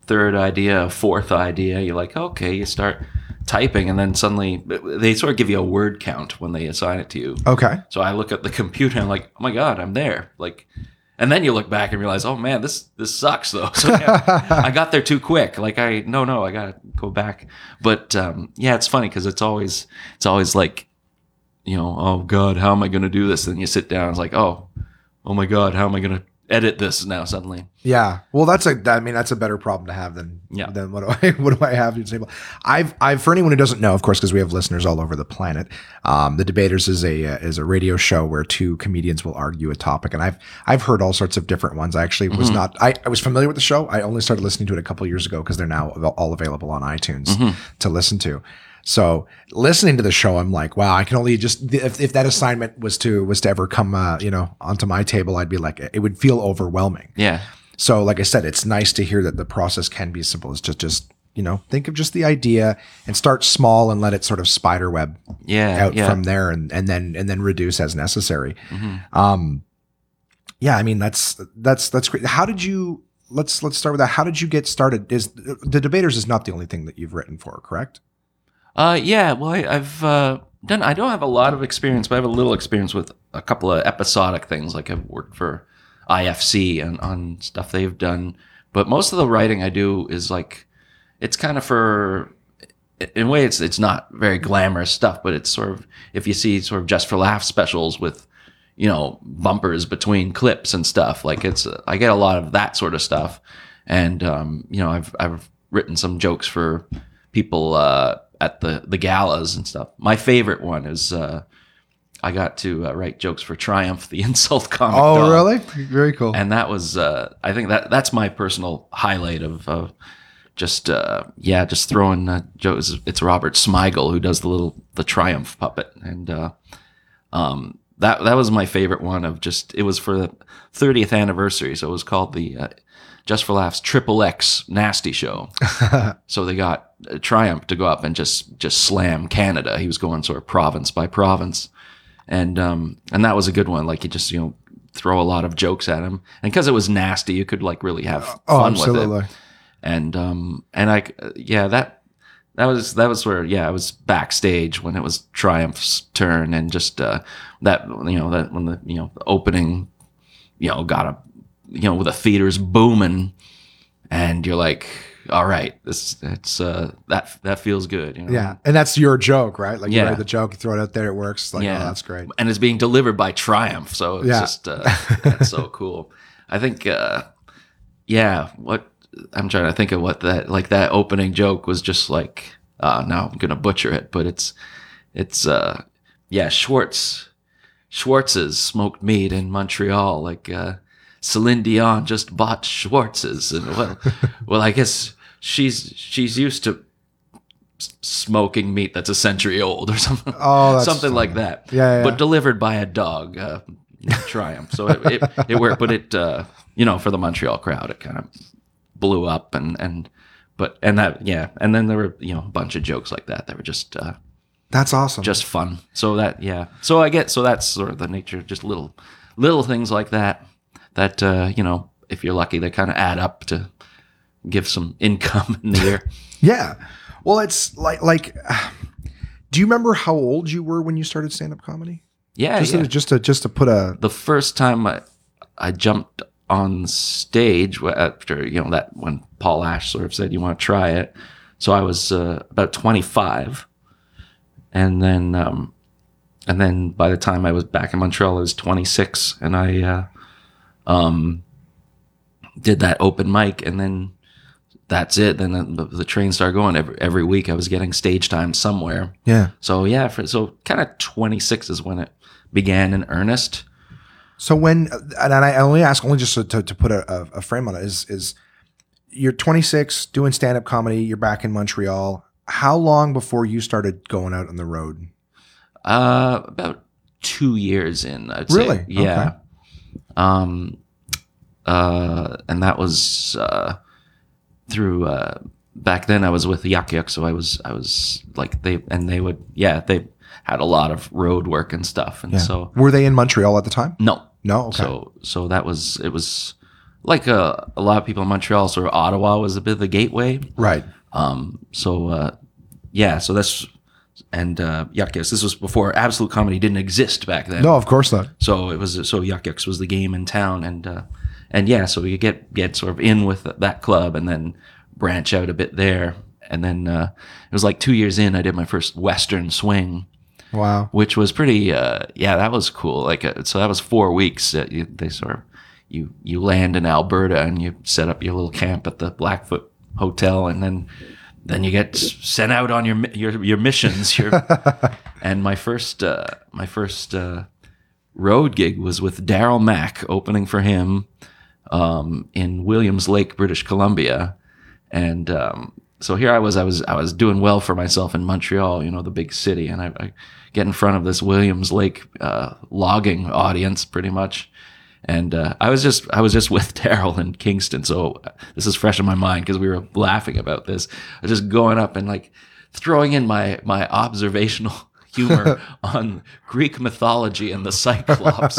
third idea, a fourth idea. You're like okay, you start typing, and then suddenly they sort of give you a word count when they assign it to you. Okay, So I look at the computer and I'm like, oh my god, I'm there. Like, and then you look back and realize, oh man, this this sucks though. So yeah, I got there too quick. Like I no no, I gotta go back. But um, yeah, it's funny because it's always it's always like, you know, oh god, how am I gonna do this? And you sit down, it's like, oh, oh my god, how am I gonna edit this now suddenly? yeah. Well, that's a I mean that's a better problem to have than Yeah. than what do I what do I have to table? I've I've for anyone who doesn't know, of course, because we have listeners all over the planet. Um, the debaters is a uh, is a radio show where two comedians will argue a topic, and I've I've heard all sorts of different ones. I actually was not I, I was familiar with the show. I only started listening to it a couple years ago because they're now all available on iTunes to listen to. So listening to the show, I'm like, wow, I can only just if, if that assignment was to was to ever come, uh, you know, onto my table, I'd be like, it would feel overwhelming. Yeah. So, like I said, it's nice to hear that the process can be simple as just just you know think of just the idea and start small and let it sort of spider web Yeah. out yeah. from there and and then and then reduce as necessary. Um, yeah, I mean that's that's that's great. How did you? Let's let's start with that. How did you get started? Is the debaters is not the only thing that you've written for, correct? Uh, yeah. Well, I, I've uh, done. I don't have a lot of experience, but I have a little experience with a couple of episodic things. Like I've worked for IFC and on stuff they've done. But most of the writing I do is like, it's kind of for. In a way, it's it's not very glamorous stuff, but it's sort of if you see sort of just for laugh specials with, you know, bumpers between clips and stuff. Like it's I get a lot of that sort of stuff, and um, you know, I've I've written some jokes for people uh, at the the galas and stuff. My favorite one is uh, I got to uh, write jokes for Triumph, the insult comic. Oh, dog. really? Very cool. And that was uh, I think that that's my personal highlight of. of just uh, yeah, just throwing uh, jokes. It's Robert Smigel who does the little the Triumph puppet, and uh, um, that that was my favorite one. Of just it was for the 30th anniversary, so it was called the uh, Just for Laughs Triple X Nasty Show. so they got uh, Triumph to go up and just just slam Canada. He was going sort of province by province, and um, and that was a good one. Like you just you know throw a lot of jokes at him, and because it was nasty, you could like really have oh, fun with it absolutely. and um and I yeah that that was that was where yeah I was backstage when it was Triumph's turn and just uh that you know that when the you know the opening you know got a you know with the theaters booming and you're like all right this it's uh that that feels good you know? Yeah, and that's your joke, right? Like you Yeah. write the joke, you throw it out there, it works. Like, Yeah. oh, that's great. and it's being delivered by Triumph, so it's Yeah. just uh, that's so cool. I think, uh, yeah, what I'm trying to think of what that like that opening joke was just like. Uh, now I'm gonna butcher it, but it's it's uh, yeah, Schwartz Schwartz's smoked meat in Montreal, like uh, Celine Dion just bought Schwartz's, and well, well, I guess she's she's used to smoking meat that's a century old or something Oh, something like that. Yeah, yeah, But delivered by a dog, uh, Triumph. So it, it, it worked, but it, uh, you know, for the Montreal crowd, it kind of blew up and, and, but, and that, yeah. And then there were, you know, a bunch of jokes like that that were just, uh, That's awesome. just fun. So that, yeah. So I get, so that's sort of the nature, of just little, little things like that, that, uh, you know, if you're lucky, they kind of add up to give some income in the year. Yeah. Well, it's like like. Do you remember how old you were when you started stand up comedy? Yeah. Just yeah. to, just to just to put a the first time I, I jumped on stage after you know that when Paul Ash sort of said you want to try it, so I was uh, about 25, and then um, and then by the time I was back in Montreal, I was 26, and I uh, um, did that open mic, and then that's it. Then the, the train started going every every week. I was getting stage time somewhere. Yeah. So yeah, for, so kind of 26 is when it began in earnest. So when and I only ask only just to, to, put a, a, a frame on it is is you're 26 doing stand up comedy. You're back in Montreal. How long before you started going out on the road? Uh, about two years in, I'd Really? say. Yeah. Okay. Um, uh, and that was uh, through. Uh, back then, I was with Yuk Yuk, so I was I was like they and they would yeah they had a lot of road work and stuff, and so Were they in Montreal at the time? no No. Okay. So so that was it was like a, a lot of people in Montreal. so Ottawa was a bit of the gateway. right. Um, so uh, yeah, so that's and uh, Yuk Yuk's. This was before Absolute Comedy didn't exist back then. No, of course not. So it was so Yuk Yuk's was the game in town, and uh, and yeah, so you get get sort of in with that club, and then branch out a bit there, and then uh, it was like two years in, I did my first Western swing, Wow. which was pretty. Uh, yeah, that was cool. Like uh, so, that was four weeks. You, they sort of you you land in Alberta and you set up your little camp at the Blackfoot Hotel, and then then you get sent out on your your your missions. Your and my first uh, my first uh, road gig was with Daryl Mack opening for him um, in Williams Lake, British Columbia, and um, so here I was, I was, I was doing well for myself in Montreal, you know, the big city, and I, I get in front of this Williams Lake uh, logging audience, pretty much, and uh, I was just, I was just with Daryl in Kingston, so this is fresh in my mind because we were laughing about this. I was just going up and like throwing in my my observational humor on Greek mythology and the Cyclops,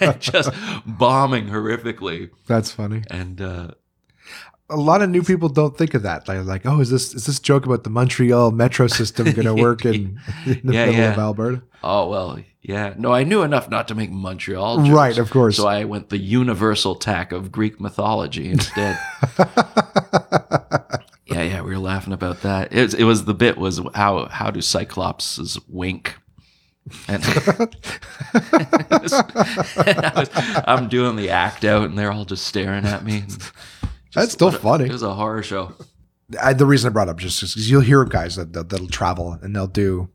and just bombing horrifically. That's funny. And uh, A lot of new people don't think of that. They're like, "Oh, is this is this joke about the Montreal metro system going to work in, in the Yeah, middle yeah. of Alberta?" oh well, yeah. No, I knew enough not to make Montreal. Jokes, Right, of course. So I went the universal tack of Greek mythology instead. yeah, yeah. We were laughing about that. It was, it was the bit was how how do Cyclopses wink. And, and I I'm doing the act out, and they're all just staring at me. and That's still a- funny. It was a horror show. I, the reason I brought up just because you'll hear guys that, that that'll travel and they'll do,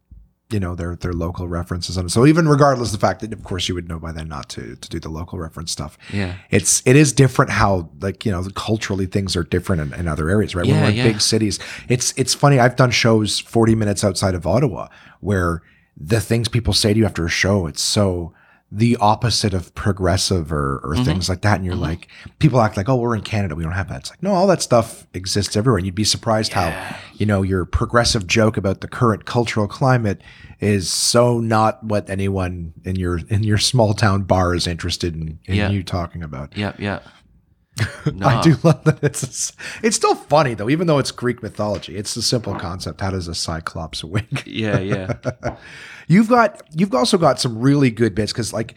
you know, their their local references on it. So even regardless of the fact that, of course, you would know by then not to to do the local reference stuff. Yeah. It's it is different how like you know culturally things are different in, in other areas, right? when Yeah, we're in yeah. big cities, it's it's funny. I've done shows forty minutes outside of Ottawa where the things people say to you after a show, it's so the opposite of progressive or, or Mm-hmm. things like that. And you're like, people act like, oh, we're in Canada. We don't have that. It's like, no, all that stuff exists everywhere. And you'd be surprised how, you know, your progressive joke about the current cultural climate is so not what anyone in your, in your small town bar is interested in, in Yeah. you talking about. Yeah, yeah. No, I do love that it's it's still funny though, even though it's Greek mythology. It's a simple concept. How does a cyclops wink? Yeah, yeah. You've got you've also got some really good bits because like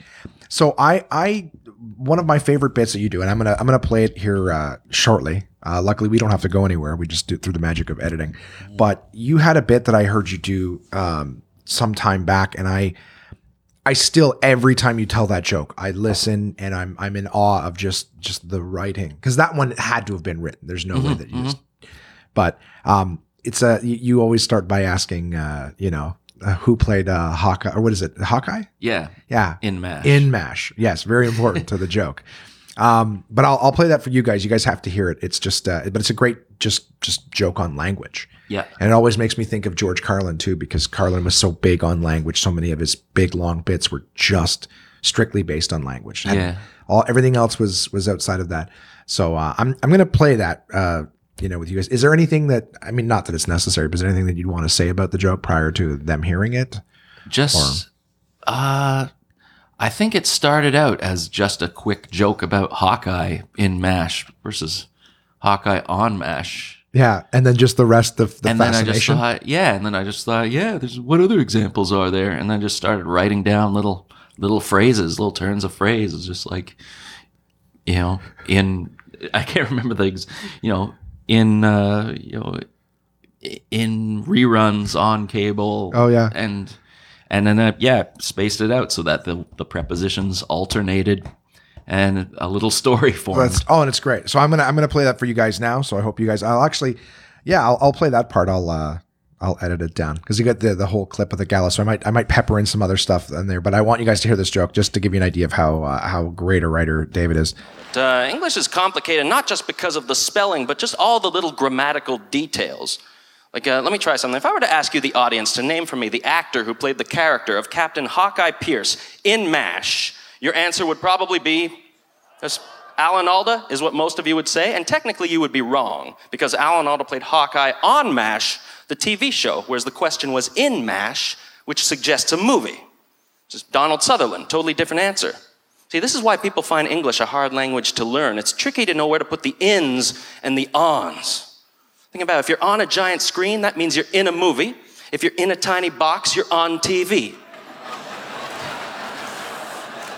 so I I one of my favorite bits that you do, and I'm gonna I'm gonna play it here uh, shortly. Uh, luckily, we don't have to go anywhere. We just do it through the magic of editing. But you had a bit that I heard you do um, some time back, and I I still every time you tell that joke, I listen and I'm I'm in awe of just just the writing because that one had to have been written. There's no way that you just. But um, it's a you, always start by asking, uh, you know, who played uh, Hawkeye or what is it, Hawkeye? Yeah. Yeah, In mash. in Mash. Yes, very important to the joke. Um, but I'll, I'll play that for you guys. You guys have to hear it. It's just, uh, but it's a great just just joke on language. Yeah. And it always makes me think of George Carlin too, because Carlin was so big on language. So many of his big long bits were just strictly based on language. And Yeah. All everything else was was outside of that. So uh, I'm I'm gonna play that. Uh, you know, with you guys. Is there anything that I mean, not that it's necessary, but is there anything that you'd want to say about the joke prior to them hearing it? Just uh I think it started out as just a quick joke about Hawkeye in MASH versus Hawkeye on MASH. Yeah, and then just the rest of the and then I just fascination. thought, yeah, and then I just thought, yeah, there's what other examples are there? And then just started writing down little little phrases, little turns of phrases, just like you know, in I can't remember the you know, in uh, you know, in reruns on cable. Oh, yeah. and and then uh, yeah, spaced it out so that the the prepositions alternated and a little story for him. That's oh, and it's great. So I'm gonna I'm gonna play that for you guys now. So I hope you guys. I'll actually, yeah, I'll, I'll play that part. I'll uh I'll edit it down because you got the the whole clip of the gala. So I might I might pepper in some other stuff in there. But I want you guys to hear this joke just to give you an idea of how uh, how great a writer David is. Uh, English is complicated not just because of the spelling, but just all the little grammatical details. Like, uh, let me try something. If I were to ask you, the audience, to name for me the actor who played the character of Captain Hawkeye Pierce in MASH, your answer would probably be there's Alan Alda, is what most of you would say, and technically you would be wrong, because Alan Alda played Hawkeye on MASH, the TV show, whereas the question was in MASH, which suggests a movie. Just Donald Sutherland, totally different answer. See, this is why people find English a hard language to learn. It's tricky to know where to put the ins and the ons. Think about it. If you're on a giant screen, that means you're in a movie. If you're in a tiny box, you're on TV.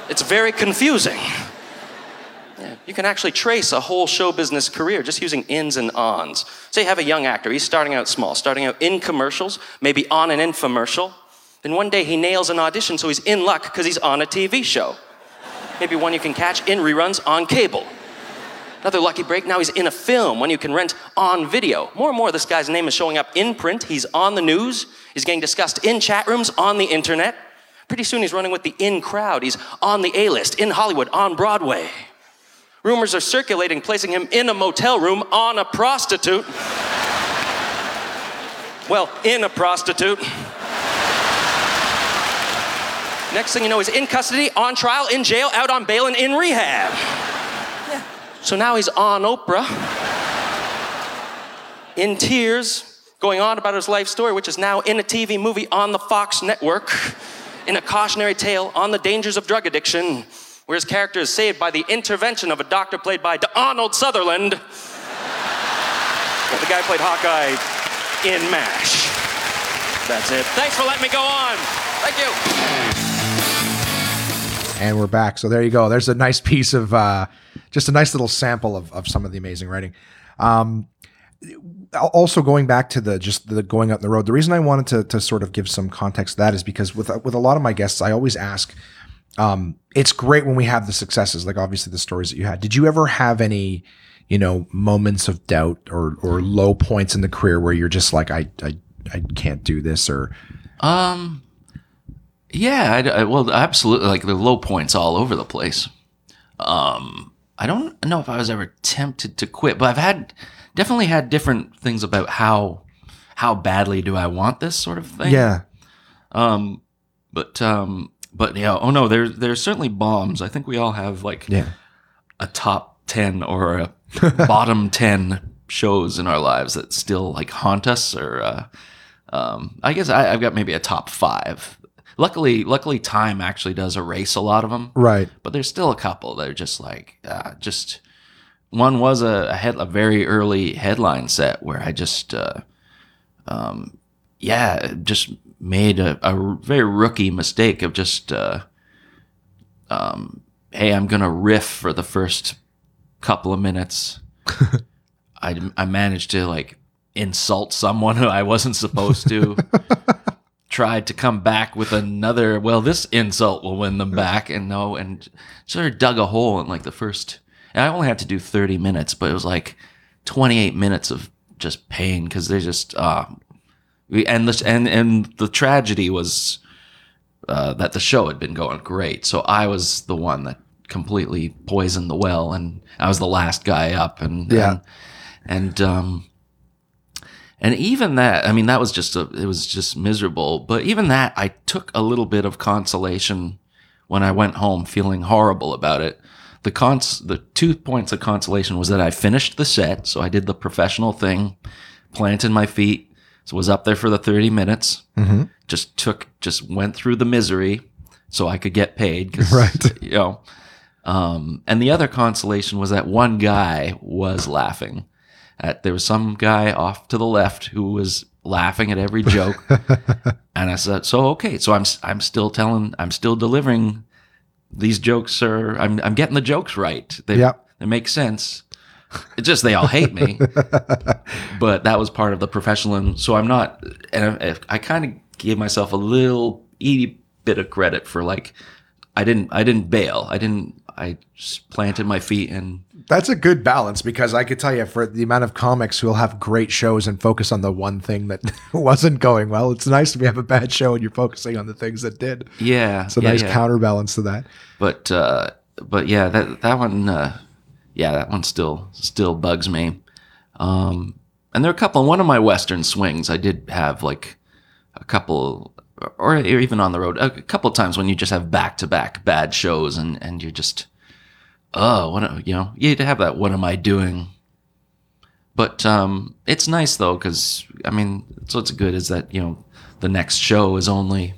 It's very confusing. You can actually trace a whole show business career just using ins and ons. Say you have a young actor, he's starting out small, starting out in commercials, maybe on an infomercial. Then one day he nails an audition, so he's in luck because he's on a TV show. Maybe one you can catch in reruns on cable. Another lucky break, now he's in a film, one you can rent on video. More and more, this guy's name is showing up in print. He's on the news. He's getting discussed in chat rooms, on the internet. Pretty soon, he's running with the in crowd. He's on the A list, in Hollywood, on Broadway. Rumors are circulating, placing him in a motel room on a prostitute. Well, in a prostitute. Next thing you know, he's in custody, on trial, in jail, out on bail, and in rehab. So now he's on Oprah, in tears, going on about his life story, which is now in a TV movie on the Fox network, in a cautionary tale on the dangers of drug addiction, where his character is saved by the intervention of a doctor played by Donald Sutherland. the guy played Hawkeye in MASH. That's it. Thanks for letting me go on. Thank you. And we're back. So there you go. There's a nice piece of uh, just a nice little sample of, of some of the amazing writing. Um, also going back to the just the going up the road. The reason I wanted to to sort of give some context to that is because with with a lot of my guests, I always ask. Um, it's great when we have the successes, like obviously the stories that you had. Did you ever have any, you know, moments of doubt or or low points in the career where you're just like, I I, I can't do this or Um, yeah, I, I- well, absolutely. Like the low points all over the place. Um, I don't know if I was ever tempted to quit, but I've had definitely had different things about how how badly do I want this sort of thing. yeah Um, but um, but yeah. Oh no, there's there's certainly bombs. I think we all have like yeah a top 10 or a bottom 10 shows in our lives that still like haunt us or uh, um, i guess I, i've got maybe a top five luckily luckily time actually does erase a lot of them right but there's still a couple that are just like uh, just one was a, a head a very early headline set where i just uh, um, yeah just made a, a very rookie mistake of just uh, um, hey i'm gonna riff for the first couple of minutes. I, I managed to like insult someone who i wasn't supposed to. Tried to come back with another well this insult will win them back and no and sort of dug a hole in like the first and i only had to do 30 minutes but it was like 28 minutes of just pain because they just uh and this and and the tragedy was uh, that the show had been going great so i was the one that completely poisoned the well and i was the last guy up and Yeah. and, and um and even that, I mean, that was just a, it was just miserable. But even that, I took a little bit of consolation when I went home, feeling horrible about it. The cons, the two points of consolation was that I finished the set, so I did the professional thing, planted my feet, so was up there for the thirty minutes. Mhm. Just took, just went through the misery, so I could get paid. Right. You know. Um, and the other consolation was that one guy was laughing. At, there was some guy off to the left who was laughing at every joke, and I said, "So okay, so I'm I'm still telling, I'm still delivering these jokes, sir. I'm I'm getting the jokes right. They Yep. they make sense. It's just they all hate me, but that was part of the professional. And so I'm not, and I, I kind of gave myself a little itty bit of credit for like, I didn't, I didn't bail. I didn't, I just planted my feet and That's a good balance because I could tell you for the amount of comics who will have great shows and focus on the one thing that wasn't going well, it's nice to have a bad show and you're focusing on the things that did. yeah, It's a yeah, nice yeah. counterbalance to that. but uh but yeah that that one uh yeah that one still still bugs me. Um and there are a couple one of my western swings i did have like a couple or even on the road a couple times when you just have back-to-back bad shows and and you're just oh what you know you to have that what am i doing? But um it's nice though because i mean so what's good is that you know the next show is only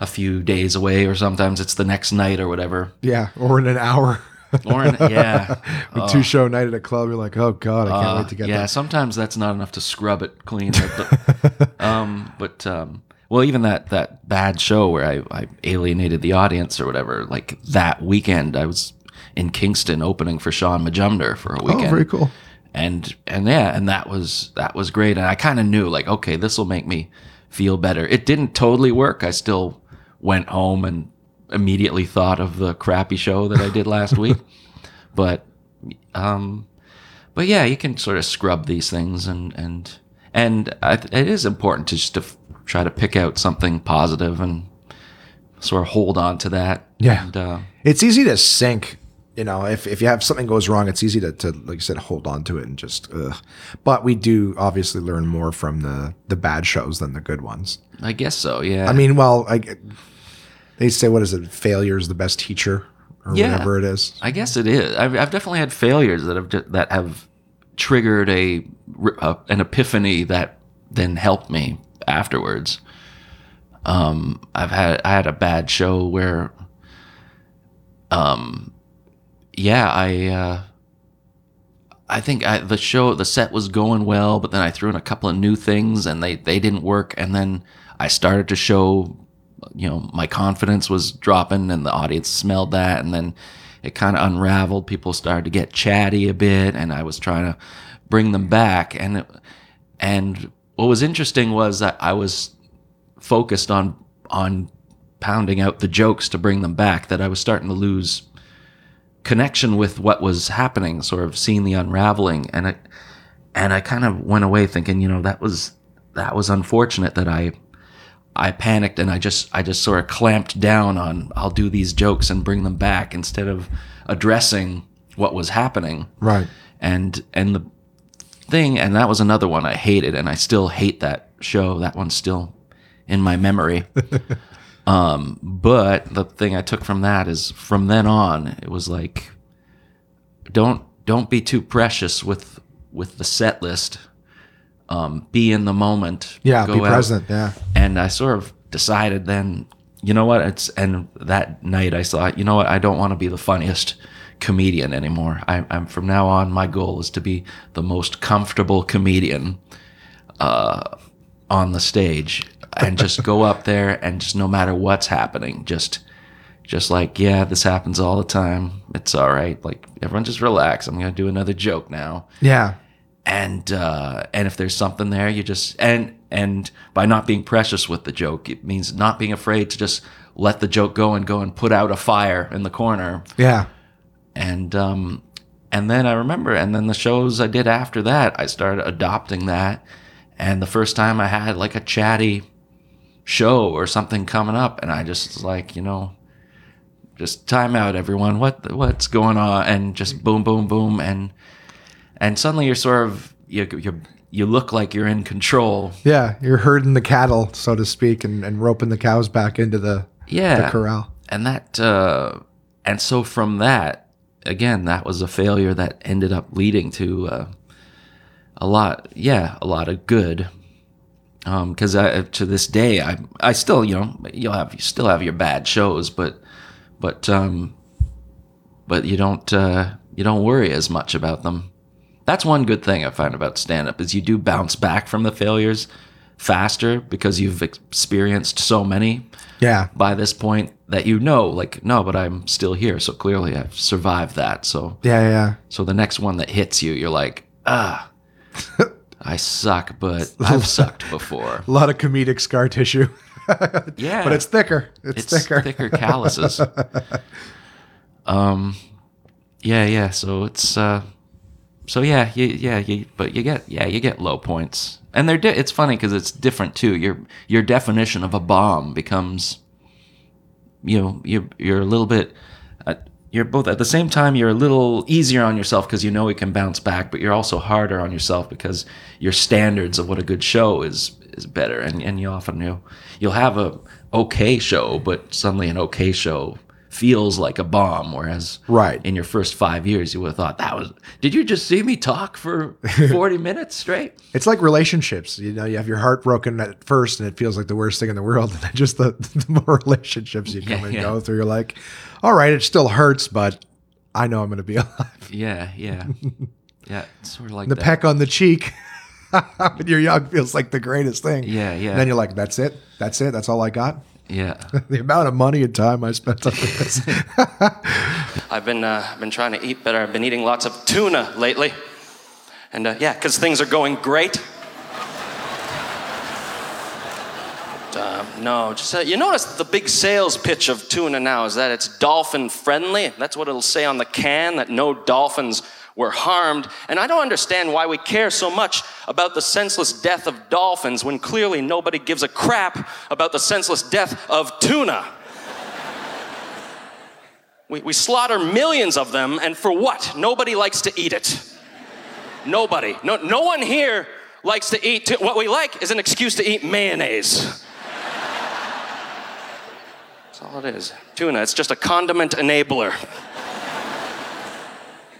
a few days away or sometimes it's the next night or whatever. Yeah, or in an hour. In, yeah A two show night at a club, you're like, oh god, I can't Uh, wait to get yeah, that. sometimes that's not enough to scrub it clean. But, um, but um, well, even that that bad show where I, I alienated the audience or whatever, like that weekend, I was in Kingston opening for Shaun Majumder for a weekend. Oh, very cool. And and yeah, and that was that was great. And I kind of knew like, okay, this will make me feel better. It didn't totally work. I still went home and immediately thought of the crappy show that I did last week. But um, but yeah, you can sort of scrub these things, and and and I, it is important to just to f- try to pick out something positive and sort of hold on to that. Yeah. And, uh, It's easy to sink. You know, if, if you have something goes wrong, it's easy to, to like you said, hold on to it and just. Ugh. But we do obviously learn more from the the bad shows than the good ones. I guess so. Yeah. I mean, well, I, they say what is it? Failure is the best teacher, or Yeah. whatever it is. I guess it is. I've, I've definitely had failures that have that have triggered a, a an epiphany that then helped me afterwards. Um, I've had I had a bad show where, um, yeah, I uh, I think I, the show the set was going well, but then I threw in a couple of new things and they they didn't work, and then I started to show you know my confidence was dropping and the audience smelled that. And then it kind of unraveled. People started to get chatty a bit and i was trying to bring them back. And it, and what was interesting was that i was focused on on pounding out the jokes to bring them back that i was starting to lose connection with what was happening sort of seeing the unraveling. And i and i kind of went away thinking you know that was that was unfortunate that i I panicked and I just I just sort of clamped down on I'll do these jokes and bring them back instead of addressing what was happening. Right. And and the thing and that was another one I hated and I still hate that show. That one's still in my memory. um but the thing I took from that is from then on it was like don't don't be too precious with with the set list. Um, be in the moment. Yeah. Be out present. Yeah. and I sort of decided then, you know what? It's and that night I thought, you know what? I don't want to be the funniest comedian anymore. I, I'm from now on. My goal is to be the most comfortable comedian uh, on the stage, and just go up there and just no matter what's happening, just just like yeah, this happens all the time. It's all right. Like everyone, just relax. I'm gonna do another joke now Yeah. And uh, and if there's something there, you just and and by not being precious with the joke, it means not being afraid to just let the joke go and go and put out a fire in the corner. Yeah. And um, and then I remember, and then the shows I did after that, I started adopting that. And the first time I had like a chatty show or something coming up, and I just was like, you know, just time out, everyone. What what's going on? And just boom, boom, boom, and and suddenly you're sort of you you you look like you're in control. Yeah. You're herding the cattle, so to speak, and, and roping the cows back into the, Yeah, the corral. and that uh, and so from that again that was a failure that ended up leading to uh, a lot yeah a lot of good because I to this day I I still you know you'll have you still have your bad shows but but um but you don't uh, you don't worry as much about them that's one good thing I find about stand up is you do bounce back from the failures faster because you've experienced so many Yeah. by this point that you know like no but i'm still here so clearly i've survived that so Yeah. Yeah. so the next one that hits you you're like ah i suck but i've sucked before A lot of comedic scar tissue, yeah but it's thicker. It's, it's thicker. thicker calluses um yeah, yeah. So it's uh, so yeah, you, yeah, you, but you get yeah, you get low points, and they're di- it's funny because it's different too. Your your definition of a bomb becomes, you know, you you're a little bit. Uh, you're both at the same time. You're a little easier on yourself because you know it can bounce back, but you're also harder on yourself because your standards of what a good show is is better, and and you often you you'll have a okay show, but suddenly an okay show feels like a bomb. Whereas Right. in your first five years, you would have thought that was. Did you just see me talk for forty minutes straight? It's like relationships. You know, you have your heart broken at first, and it feels like the worst thing in the world. And then just the, the more relationships you come Yeah, and yeah. go through, you're like, all right, it still hurts, but I know I'm going to be alive. Yeah, yeah, yeah. It's sort of like The that. peck on the cheek when you're young feels like the greatest thing. Yeah, yeah. And then you're like, that's it. That's it. That's all I got. Yeah, The amount of money and time I spent on this. I've been, uh, been trying to eat better. I've been eating lots of tuna lately. And uh, yeah, because things are going great. Uh, no, just uh, you notice the big sales pitch of tuna now is that it's dolphin friendly. That's what it'll say on the can that no dolphins were harmed. And I don't understand why we care so much about the senseless death of dolphins when clearly nobody gives a crap about the senseless death of tuna. We, we slaughter millions of them, and for what? Nobody likes to eat it. Nobody. No, no one here likes to eat. tu- what we like is an excuse to eat mayonnaise. All it is. Tuna, it's just a condiment enabler.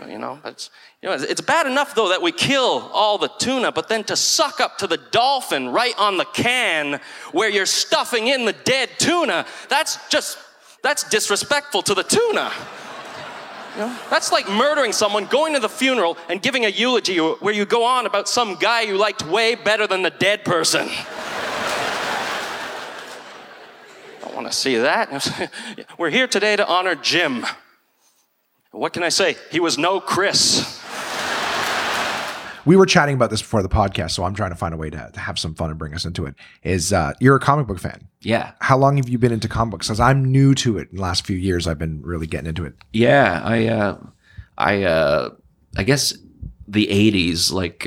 You know, it's, you know, it's- it's bad enough though that we kill all the tuna, but then to suck up to the dolphin right on the can where you're stuffing in the dead tuna, that's just, that's disrespectful to the tuna. You know, that's like murdering someone, going to the funeral, and giving a eulogy where you go on about some guy you liked way better than the dead person. Don't want to see that. We're here today to honor Jim. What can I say? He was no Chris. we were chatting about this before the podcast, so I'm trying to find a way to, to have some fun and bring us into it. Is uh, you're a comic book fan? yeah, How long have you been into comic books? Because I'm new to it. In the last few years, I've been really getting into it. yeah. I, uh, I, uh, I guess the '80s, like,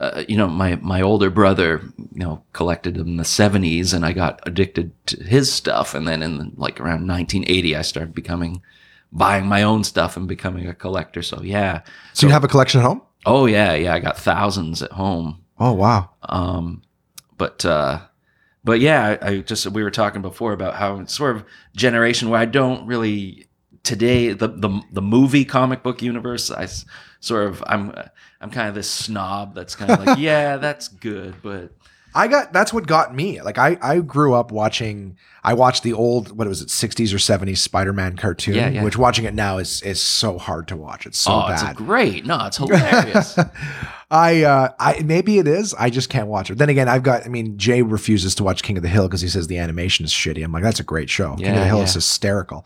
uh, you know, my my older brother, you know, collected them in the '70s, and I got addicted to his stuff. And then in like around 1980, I started becoming buying my own stuff and becoming a collector. So yeah. So, you have a collection at home? Oh yeah, yeah. I got thousands at home. Oh wow! Um, but uh, but yeah, I, I just we were talking before about how it's sort of generation where I don't really today the the the movie comic book universe. I sort of I'm I'm kind of this snob that's kind of like yeah, that's good, but I got that's what got me. Like I I grew up watching. I watched the old what was it, 60s or 70s Spider-Man cartoon, Yeah, yeah. which watching it now is is so hard to watch. It's so oh, it's bad. great. No, it's hilarious. I uh I maybe it is. I just can't watch it. Then again, I've got I mean Jay refuses to watch King of the Hill because he says the animation is shitty. I'm like, that's a great show. King of the Yeah, Hill is hysterical.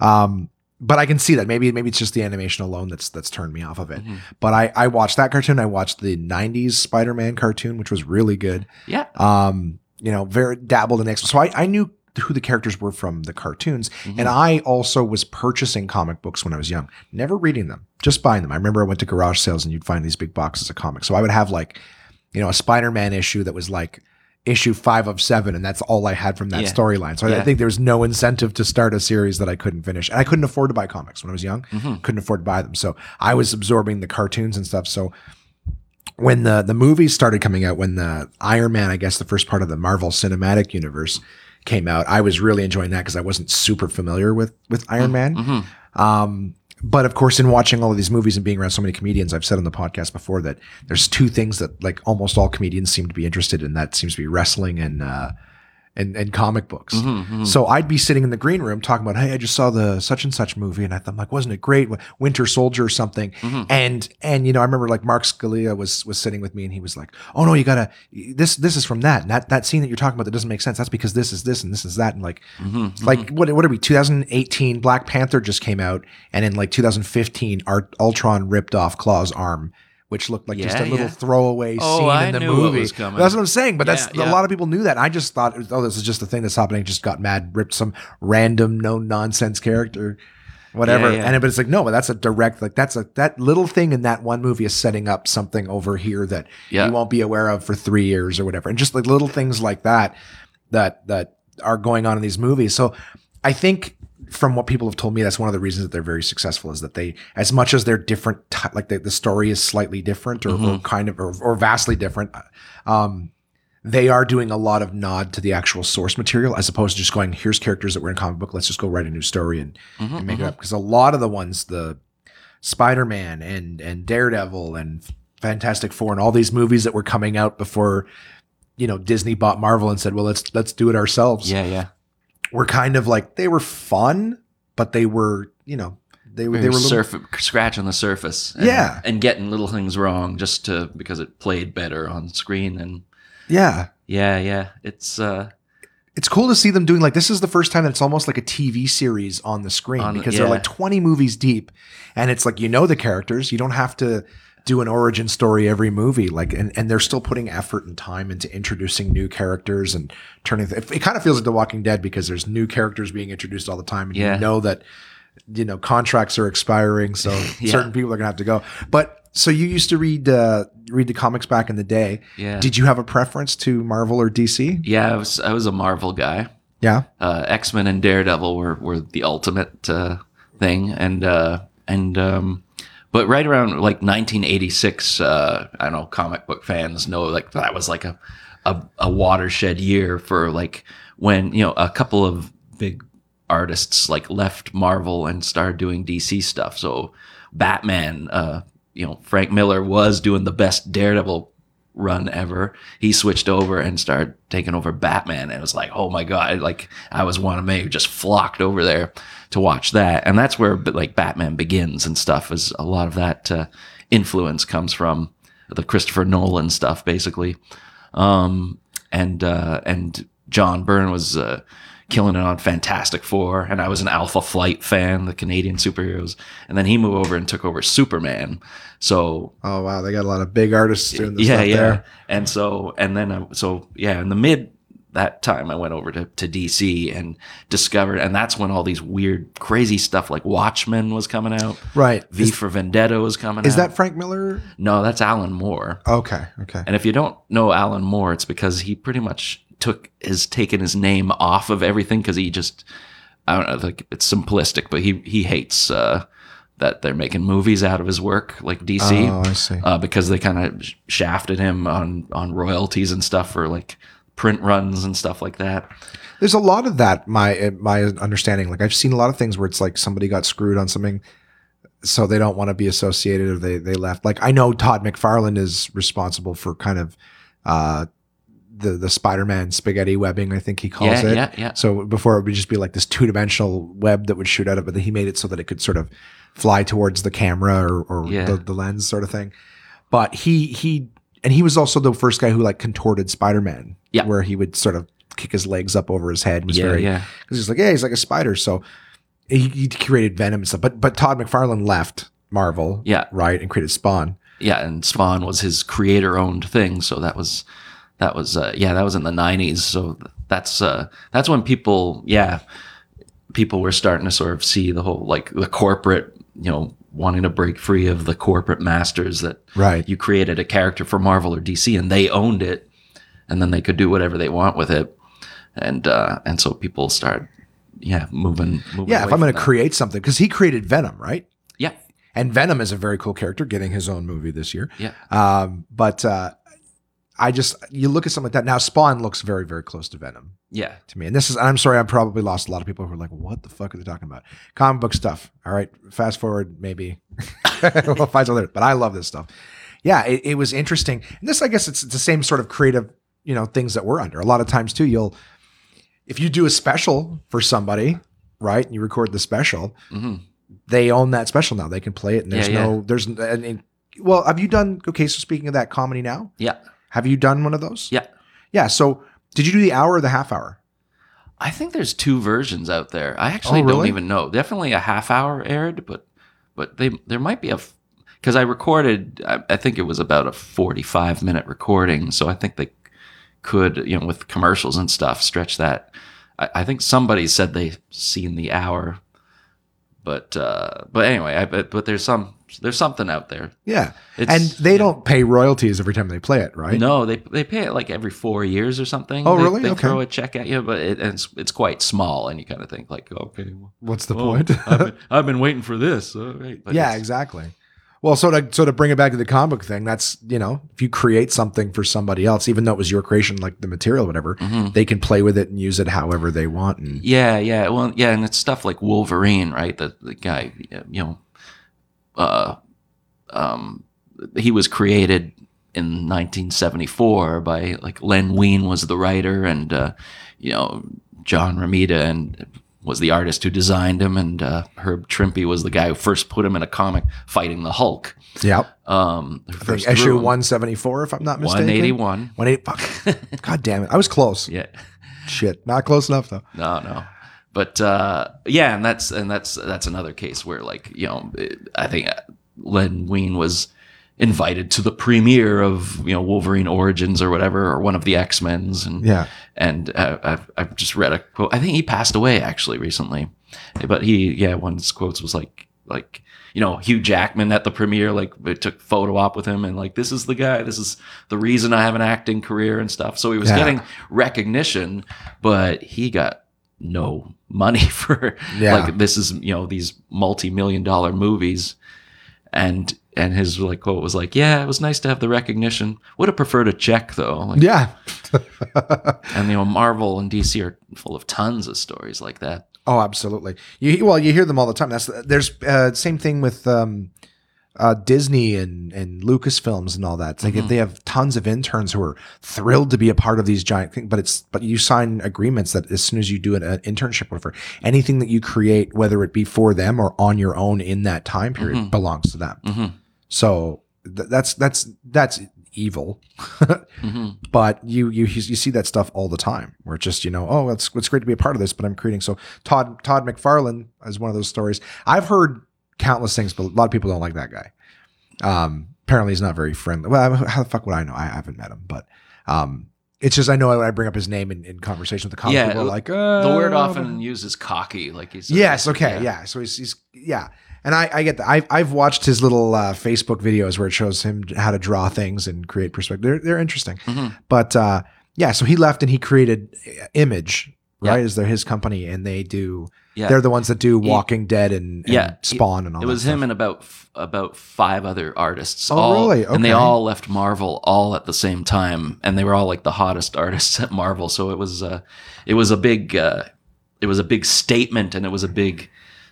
Um but I can see that maybe maybe it's just the animation alone that's that's turned me off of it. Mm-hmm. But I I watched that cartoon. I watched the '90s Spider-Man cartoon, which was really good. yeah. Um, you know, very dabbled in X. So I I knew who the characters were from the cartoons, Mm-hmm. and I also was purchasing comic books when I was young, never reading them, just buying them. I remember I went to garage sales and you'd find these big boxes of comics. So I would have like, you know, a Spider-Man issue that was like issue five of seven, and that's all I had from that Yeah. storyline. So I think there was no incentive to start a series that I couldn't finish, and I couldn't afford to buy comics when I was young. Mm-hmm. Couldn't afford to buy them, so I was absorbing the cartoons and stuff. So when the the movies started coming out, when the Iron Man, I guess the first part of the Marvel Cinematic Universe came out, I was really enjoying that because I wasn't super familiar with with Iron Man. Um, but of course, in watching all of these movies and being around so many comedians, I've said on the podcast before that there's two things that like almost all comedians seem to be interested in. That seems to be wrestling and uh, and and comic books. Mm-hmm, mm-hmm. So I'd be sitting in the green room talking about, hey, I just saw the such and such movie, and I thought, like, wasn't it great? Winter Soldier or something. Mm-hmm. And and you know, I remember like Mark Scalia was was sitting with me, and he was like, oh no, you gotta this this is from that and that that scene that you're talking about that doesn't make sense. That's because this is this and this is that, and like like what what are we? 2018, Black Panther just came out, and in like 2015, Art, Ultron ripped off Klaue's arm. Which looked like just a little yeah. throwaway Oh, scene I in the movie. That's what I'm saying. But that's Yeah, a lot of people knew that. I just thought, oh, this is just a thing that's happening. Just got mad, ripped some random, no nonsense character. whatever. Yeah, yeah. And it, but it's like no, but that's a direct like that's a that little thing in that one movie is setting up something over here that Yeah. you won't be aware of for three years or whatever. And just like little things like that that that are going on in these movies. So I think from what people have told me, that's one of the reasons that they're very successful is that they, as much as they're different, t- like the, the story is slightly different or, or mm-hmm. kind of or, or vastly different. Uh, um, they are doing a lot of nod to the actual source material as opposed to just going, here's characters that were in comic book. Let's just go write a new story and, mm-hmm, and make it up. Mm-hmm. Because a lot of the ones, the Spider-Man and, and Daredevil and Fantastic Four and all these movies that were coming out before, you know, Disney bought Marvel and said, well, let's, let's do it ourselves Yeah, yeah. Were kind of like they were fun, but they were you know they were They were were little, surf- scratching the surface. And, Yeah. and getting little things wrong just to because it played better on screen. And yeah. yeah, yeah, it's uh, It's cool to see them doing like this is the first time that it's almost like a TV series on the screen On- because they're like 20 movies deep and it's like you know the characters, you don't have to do an origin story every movie like and, and they're still putting effort and time into introducing new characters and turning it, it kind of feels like The Walking Dead because there's new characters being introduced all the time and Yeah. you know that you know contracts are expiring so Yeah. certain people are going to have to go. But so you used to read uh read the comics back in the day. yeah, Did you have a preference to Marvel or DC? yeah. I was I was a Marvel guy. Yeah. uh, X Men and Daredevil were were the ultimate uh, thing, and uh, and um, but right around like 1986, uh, I don't know, comic book fans know like that was like a, a a watershed year for like when you know a couple of big artists like left Marvel and started doing DC stuff. So Batman, uh, you know, Frank Miller was doing the best Daredevil run ever. He switched over and started taking over Batman, and it was like, oh my god! Like I was one of me who just flocked over there to watch that, and that's where like Batman begins and stuff. Is a lot of that uh, influence comes from the Christopher Nolan stuff, basically, um, and uh, and John Byrne was. Uh, Killing it on Fantastic Four, and I was an Alpha Flight fan, the Canadian superheroes. And then he moved over and took over Superman. So Oh wow, they got a lot of big artists doing this yeah, yeah. there. And so, and then, uh, so yeah, in the mid that time, I went over to, to DC and discovered, and that's when all these weird, crazy stuff like Watchmen was coming out. Right. V Is, for Vendetta was coming is out. that Frank Miller? no? That's Alan Moore. Okay. Okay. And if you don't know Alan Moore, it's because he pretty much took has taken his name off of everything because he just I don't know like it's simplistic, but he he hates uh, that they're making movies out of his work like DC Oh, I see. uh, because they kind of shafted him on on royalties and stuff for like print runs and stuff like that. There's a lot of that. My my understanding. Like I've seen a lot of things where it's like somebody got screwed on something, so they don't want to be associated or they they left. Like I know Todd McFarlane is responsible for kind of uh the the Spider-Man spaghetti webbing. I think he calls Yeah, it. yeah, yeah. So before it would just be like this two dimensional web that would shoot out of it, but he made it so that it could sort of fly towards the camera or, or Yeah. the, the lens sort of thing. But he he and he was also the first guy who like contorted Spider-Man. Yeah. Where he would sort of kick his legs up over his head. It was Yeah, very yeah. because he's like, yeah, he's like a spider. So he, he created Venom and stuff. But but Todd McFarlane left Marvel, Yeah. right, and created Spawn. Yeah, and Spawn was his creator-owned thing, so that was that was uh, yeah, that was in the '90s. So that's uh, that's when people yeah, people were starting to sort of see the whole like the corporate you know wanting to break free of the corporate masters that Right. you created a character for Marvel or DC and they owned it, and then they could do whatever they want with it, and uh, and so people start yeah moving. moving Yeah, if I'm going to create something, because he created Venom, right? yeah And Venom is a very cool character, getting his own movie this year. yeah Um, but uh, I just you look at something like that now. Spawn looks very very close to Venom yeah to me, and this is. I'm sorry, I probably lost a lot of people who are like, "What the fuck are they talking about?" Comic book stuff. All right, fast forward, maybe we'll find something. But I love this stuff. Yeah, it, it was interesting. And this, I guess, it's the same sort of creative, you know, things that we're under. A lot of times too, you'll if you do a special for somebody, right, and you record the special, hmm they own that special now. They can play it, and there's Yeah, no, there's, and, and, well, have you done? Okay, so speaking of that, comedy now, yeah have you done one of those? yeah. yeah. So did you do the hour or the half hour? I think there's two versions out there. I actually Oh, don't even know. Definitely a half hour aired, but but they there might be a because I recorded. I, I think it was about a 45 minute recording, so I think they could you know with commercials and stuff stretch that. I, I think somebody said they seen the hour, but uh, but anyway, I but, but there's some there's something out there. Yeah. It's- and they don't pay royalties every time they play it, right? No, they they pay it like every four years or something. Oh, They- really? They Okay. throw a check at you, but it, and it's it's quite small, and you kind of think like, okay, well, What's the oh, point? I've, been, I've been waiting for this. Right. Yeah, exactly. Well, so to so to bring it back to the comic book thing, that's you know, if you create something for somebody else, even though it was your creation, like the material, whatever, Mhm. they can play with it and use it however they want. And Yeah, yeah. Well, yeah, and it's stuff like Wolverine, right? The the guy, you know, uh, um, he was created in 1974 by like Len Wein was the writer, and uh, you know John Romita and was the artist who designed him, and uh, Herb Trimpe was the guy who first put him in a comic fighting the Hulk. yeah, Um, I think issue one seventy four, if I'm not mistaken. 181. One eight. Fuck. God damn it! I was close. Yeah. Shit, not close enough though. No, no. But uh, yeah, and that's and that's that's another case where like you know it- I think Len Wein was invited to the premiere of you know Wolverine Origins or whatever or one of the X Men's and Yeah. and uh, I've I've just read a quote. I think he passed away actually recently, but he yeah one of his quotes was like like you know Hugh Jackman at the premiere like took photo op with him and like this is the guy this is the reason I have an acting career and stuff. So he was Yeah. getting recognition, but he got no money for Yeah. like this is you know these multi million dollar movies and and his like quote was like yeah it was nice to have the recognition would have preferred a check though like, Yeah. and you know marvel and dc are full of tons of stories like that Oh, absolutely. You well, you hear them all the time. That's there's uh, same thing with um, uh, Disney and and Lucasfilms and all that. It's like Mm-hmm. they have tons of interns who are thrilled to be a part of these giant things, but it's but you sign agreements that as soon as you do an, an internship, or whatever, anything that you create, whether it be for them or on your own in that time period, Mhm. belongs to them. Mhm. So th- that's that's that's evil. hmm but you you you see that stuff all the time where it's just you know oh it's it's great to be a part of this but i'm creating so todd todd mcfarlane is one of those stories i've heard countless things but a lot of people don't like that guy um apparently he's not very friendly well how the fuck would i know i haven't met him but um it's just i know when i bring up his name in, in conversation with the comic Yeah, people are like the uh, word often uses cocky like he's Yes. Okay. Yeah. So he's, he's yeah, and I, I get that. I've I've watched his little uh, Facebook videos where it shows him how to draw things and create perspective. They're they're interesting. Mhm. But uh, yeah, so he left and he created uh, Image. Right, is there his company, and they do. yeah They're the ones that do He- Walking Dead and, and Yeah, Spawn and all. That. It was him and about f- about five other artists Oh, all, really? and they all left marvel all at the same time and they were all like the hottest artists at marvel so it was uh it was a big uh it was a big statement and it was a big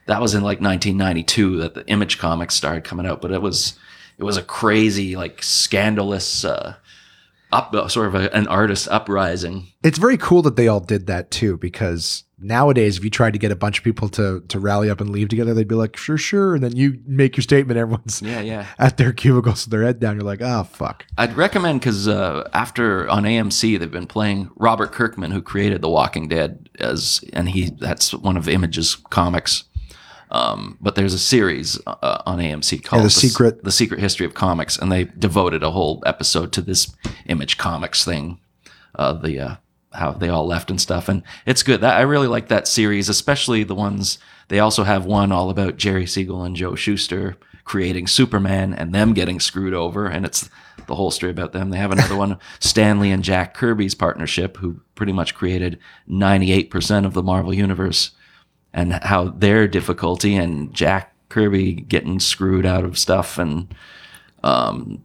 that was in like 1992 that the image comics started coming out but it was it was a crazy like scandalous uh up sort of a, an artist uprising It's very cool that they all did that too, because nowadays, if you tried to get a bunch of people to to rally up and leave together, they'd be like, "Sure, sure," and then you make your statement. Everyone's yeah yeah at their cubicles with their head down. You're like, "Oh fuck." I'd recommend because uh, after on AMC they've been playing Robert Kirkman, who created The Walking Dead, as and he that's one of Image's comics. Um, but there's a series uh, on AMC called The S- Secret- The Secret History of Comics, and they devoted a whole episode to this Image Comics thing, uh, the uh, how they all left and stuff, and it's good. That I really like that series, especially the ones. They also have one all about Jerry Siegel and Joe Shuster creating Superman and them getting screwed over, and it's the whole story about them. They have another one, Stan Lee and Jack Kirby's partnership, who pretty much created 98% of the Marvel Universe, and how their difficulty and Jack Kirby getting screwed out of stuff, and um,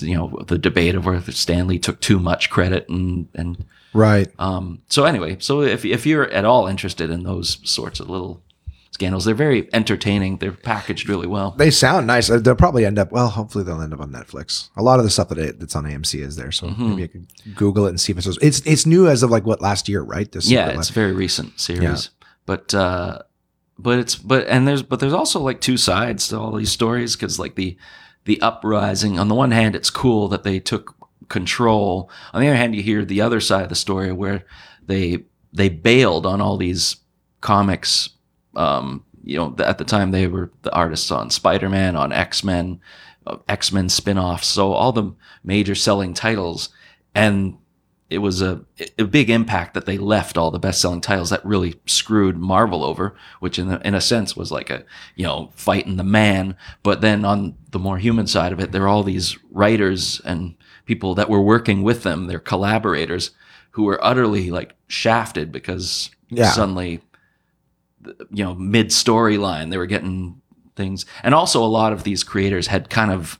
you know the debate of whether Stan Lee took too much credit, and and Right. um, so anyway, so if if you're at all interested in those sorts of little scandals, they're very entertaining. They're packaged really well. They sound nice. Uh, They'll probably end up. Well, hopefully they'll end up on Netflix. A lot of the stuff that it, that's on AMC is there, so Mm-hmm. maybe I could Google it and see if it's it's it's new as of like what last year, right? This yeah, it's a very recent series, but uh, but it's but and there's but there's also like two sides to all these stories because like the the uprising on the one hand, it's cool that they took control. On the other hand, you hear the other side of the story where they they bailed on all these comics. Um, you know, at the time they were the artists on Spider Man, on X Men, X Men spin offs. So all the major selling titles, and it was a, a big impact that they left all the best-selling titles that really screwed Marvel over, which in a, in a sense was like a you know fighting the man. But then on the more human side of it, there are all these writers and people that were working with them, their collaborators, who were utterly like shafted because Yeah. suddenly, you know, mid storyline they were getting things, and also a lot of these creators had kind of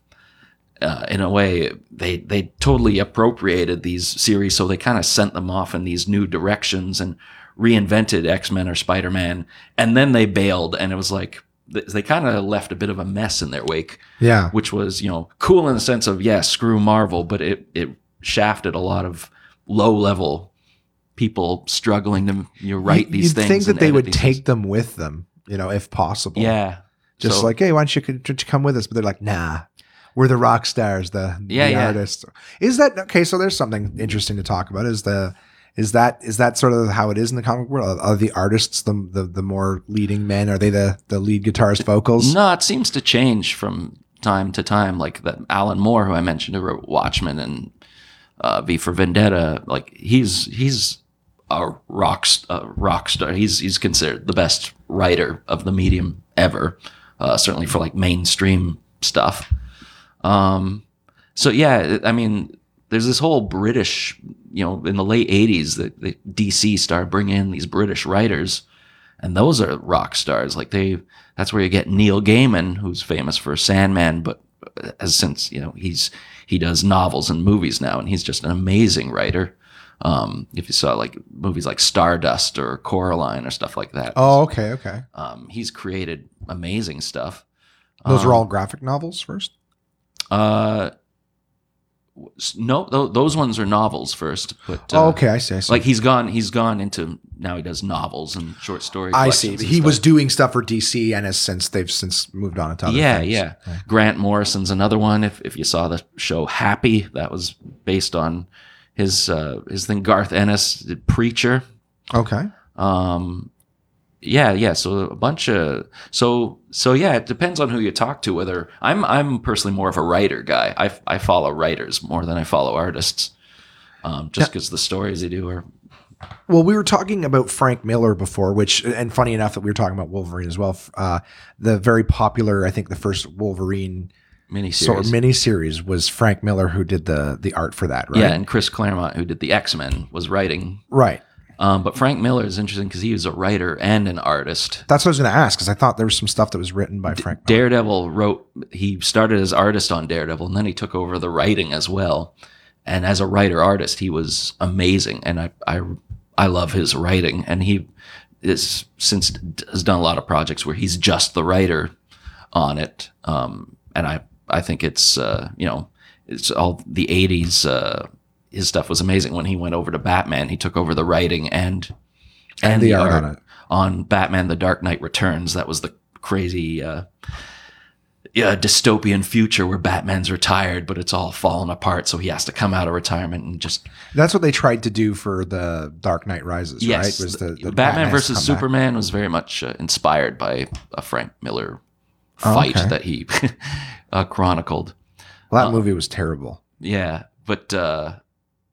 uh, in a way, they they totally appropriated these series, so they kind of sent them off in these new directions and reinvented X Men or Spider Man, and then they bailed, and it was like they kind of left a bit of a mess in their wake, Yeah. which was you know cool in the sense of yeah, screw Marvel, but it it shafted a lot of low level people struggling to you know, write these You'd things. think that they would take things. them with them, you know, if possible. yeah, Just So- like, hey, why don't you, could you come with us? But they're like, nah, we're the rock stars, the, Yeah, the yeah. artists. Is that okay? So there's something interesting to talk about. Is the is that is that sort of how it is in the comic world? Are the artists the the, the more leading men? Are they the the lead guitarist vocals? No, it seems to change from time to time. Like that Alan Moore, who I mentioned, who wrote Watchmen and uh, V for Vendetta. Like he's he's a rock a rock star. He's he's considered the best writer of the medium ever. Uh, certainly for like mainstream stuff. Um, so yeah, I mean, there's this whole British, you know, in the late '80s, that the DC started bringing in these British writers, and those are rock stars. Like they, that's where you get Neil Gaiman, who's famous for Sandman, but has since you know he's he does novels and movies now, and he's just an amazing writer. Um, if you saw like movies like Stardust or Coraline or stuff like that, Oh, okay, okay. um, he's created amazing stuff. Those Um, are all graphic novels first. Uh, no, th- those ones are novels first. But uh, oh, okay, I see. I see. Like he's gone, he's gone into now he does novels and short story. I see. He was doing stuff for DC, and has since they've since moved on to other yeah, things. yeah. Grant Morrison's another one. If if you saw the show Happy, that was based on his uh, his thing. Garth Ennis Preacher. Okay. Um, yeah, yeah. So a bunch of so so yeah. It depends on who you talk to. Whether I'm I'm personally more of a writer guy. I I follow writers more than I follow artists. Um, just because the stories they do are Well, we were talking about Frank Miller before, which, and funny enough that we were talking about Wolverine as well. Uh, the very popular, I think, the first Wolverine miniseries. sort of miniseries was Frank Miller who did the the art for that, right? Yeah, and Chris Claremont, who did the X Men, was writing. right. Um, but Frank Miller is interesting because he was a writer and an artist. That's what I was going to ask because I thought there was some stuff that was written by Frank. Miller. Daredevil wrote. He started as artist on Daredevil, and then he took over the writing as well. And as a writer artist, he was amazing, and I I I love his writing. And he is since has done a lot of projects where he's just the writer on it. Um, and I I think it's uh, you know it's all the '80s. Uh, his stuff was amazing. When he went over to Batman, he took over the writing and And the art on it. on Batman: The Dark Knight Returns. That was the crazy, uh, yeah, dystopian future where Batman's retired, but it's all fallen apart, so he has to come out of retirement and just That's what they tried to do for the Dark Knight Rises, yes, right? Was the, the Batman has versus come back. Superman was very much uh, inspired by a Frank Miller fight Oh, okay. that he uh, chronicled. Well, that movie was terrible. Yeah, but. Uh,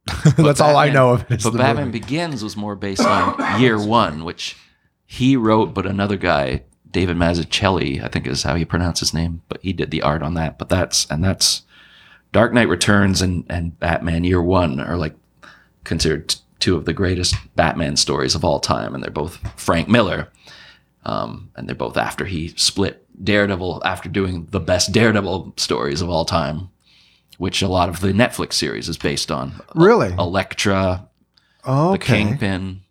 That's all I know of. Is But Batman movie. Begins was more based on Year One, which he wrote, but another guy, David Mazzucchelli, I think is how you pronounce his name, but he did the art on that. But that's and that's Dark Knight Returns and and Batman Year One are like considered two of the greatest Batman stories of all time, and they're both Frank Miller. Um, and they're both after he split Daredevil after doing the best Daredevil stories of all time, which a lot of the Netflix series is based on. Really? Elektra, Oh, the okay. Kingpin.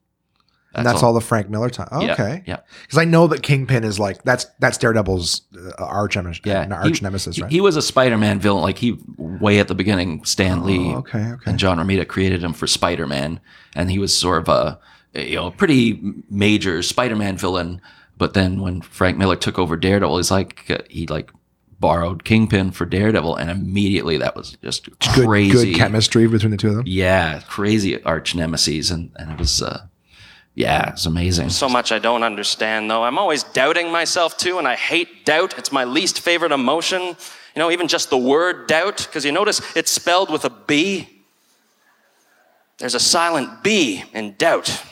and that's all, the Frank Miller time. Yeah, okay. Yeah. Because I know that Kingpin is like that's that's Daredevil's uh, arch nemesis, Yeah. arch He- nemesis, right? he was a Spider-Man villain. Like he way at the beginning, Stan Lee Oh, okay, okay. and John Romita created him for Spider-Man, and he was sort of a you know pretty major Spider-Man villain. But then when Frank Miller took over Daredevil, he's like uh, he like borrowed Kingpin for Daredevil, and immediately that was just good, crazy. good chemistry between the two of them. Yeah, crazy arch nemesis, and and it was uh, yeah, it's amazing. So much I don't understand, though. I'm always doubting myself, too, and I hate doubt. It's my least favorite emotion. You know, even just the word doubt, because you notice it's spelled with a B. there's a silent B in doubt.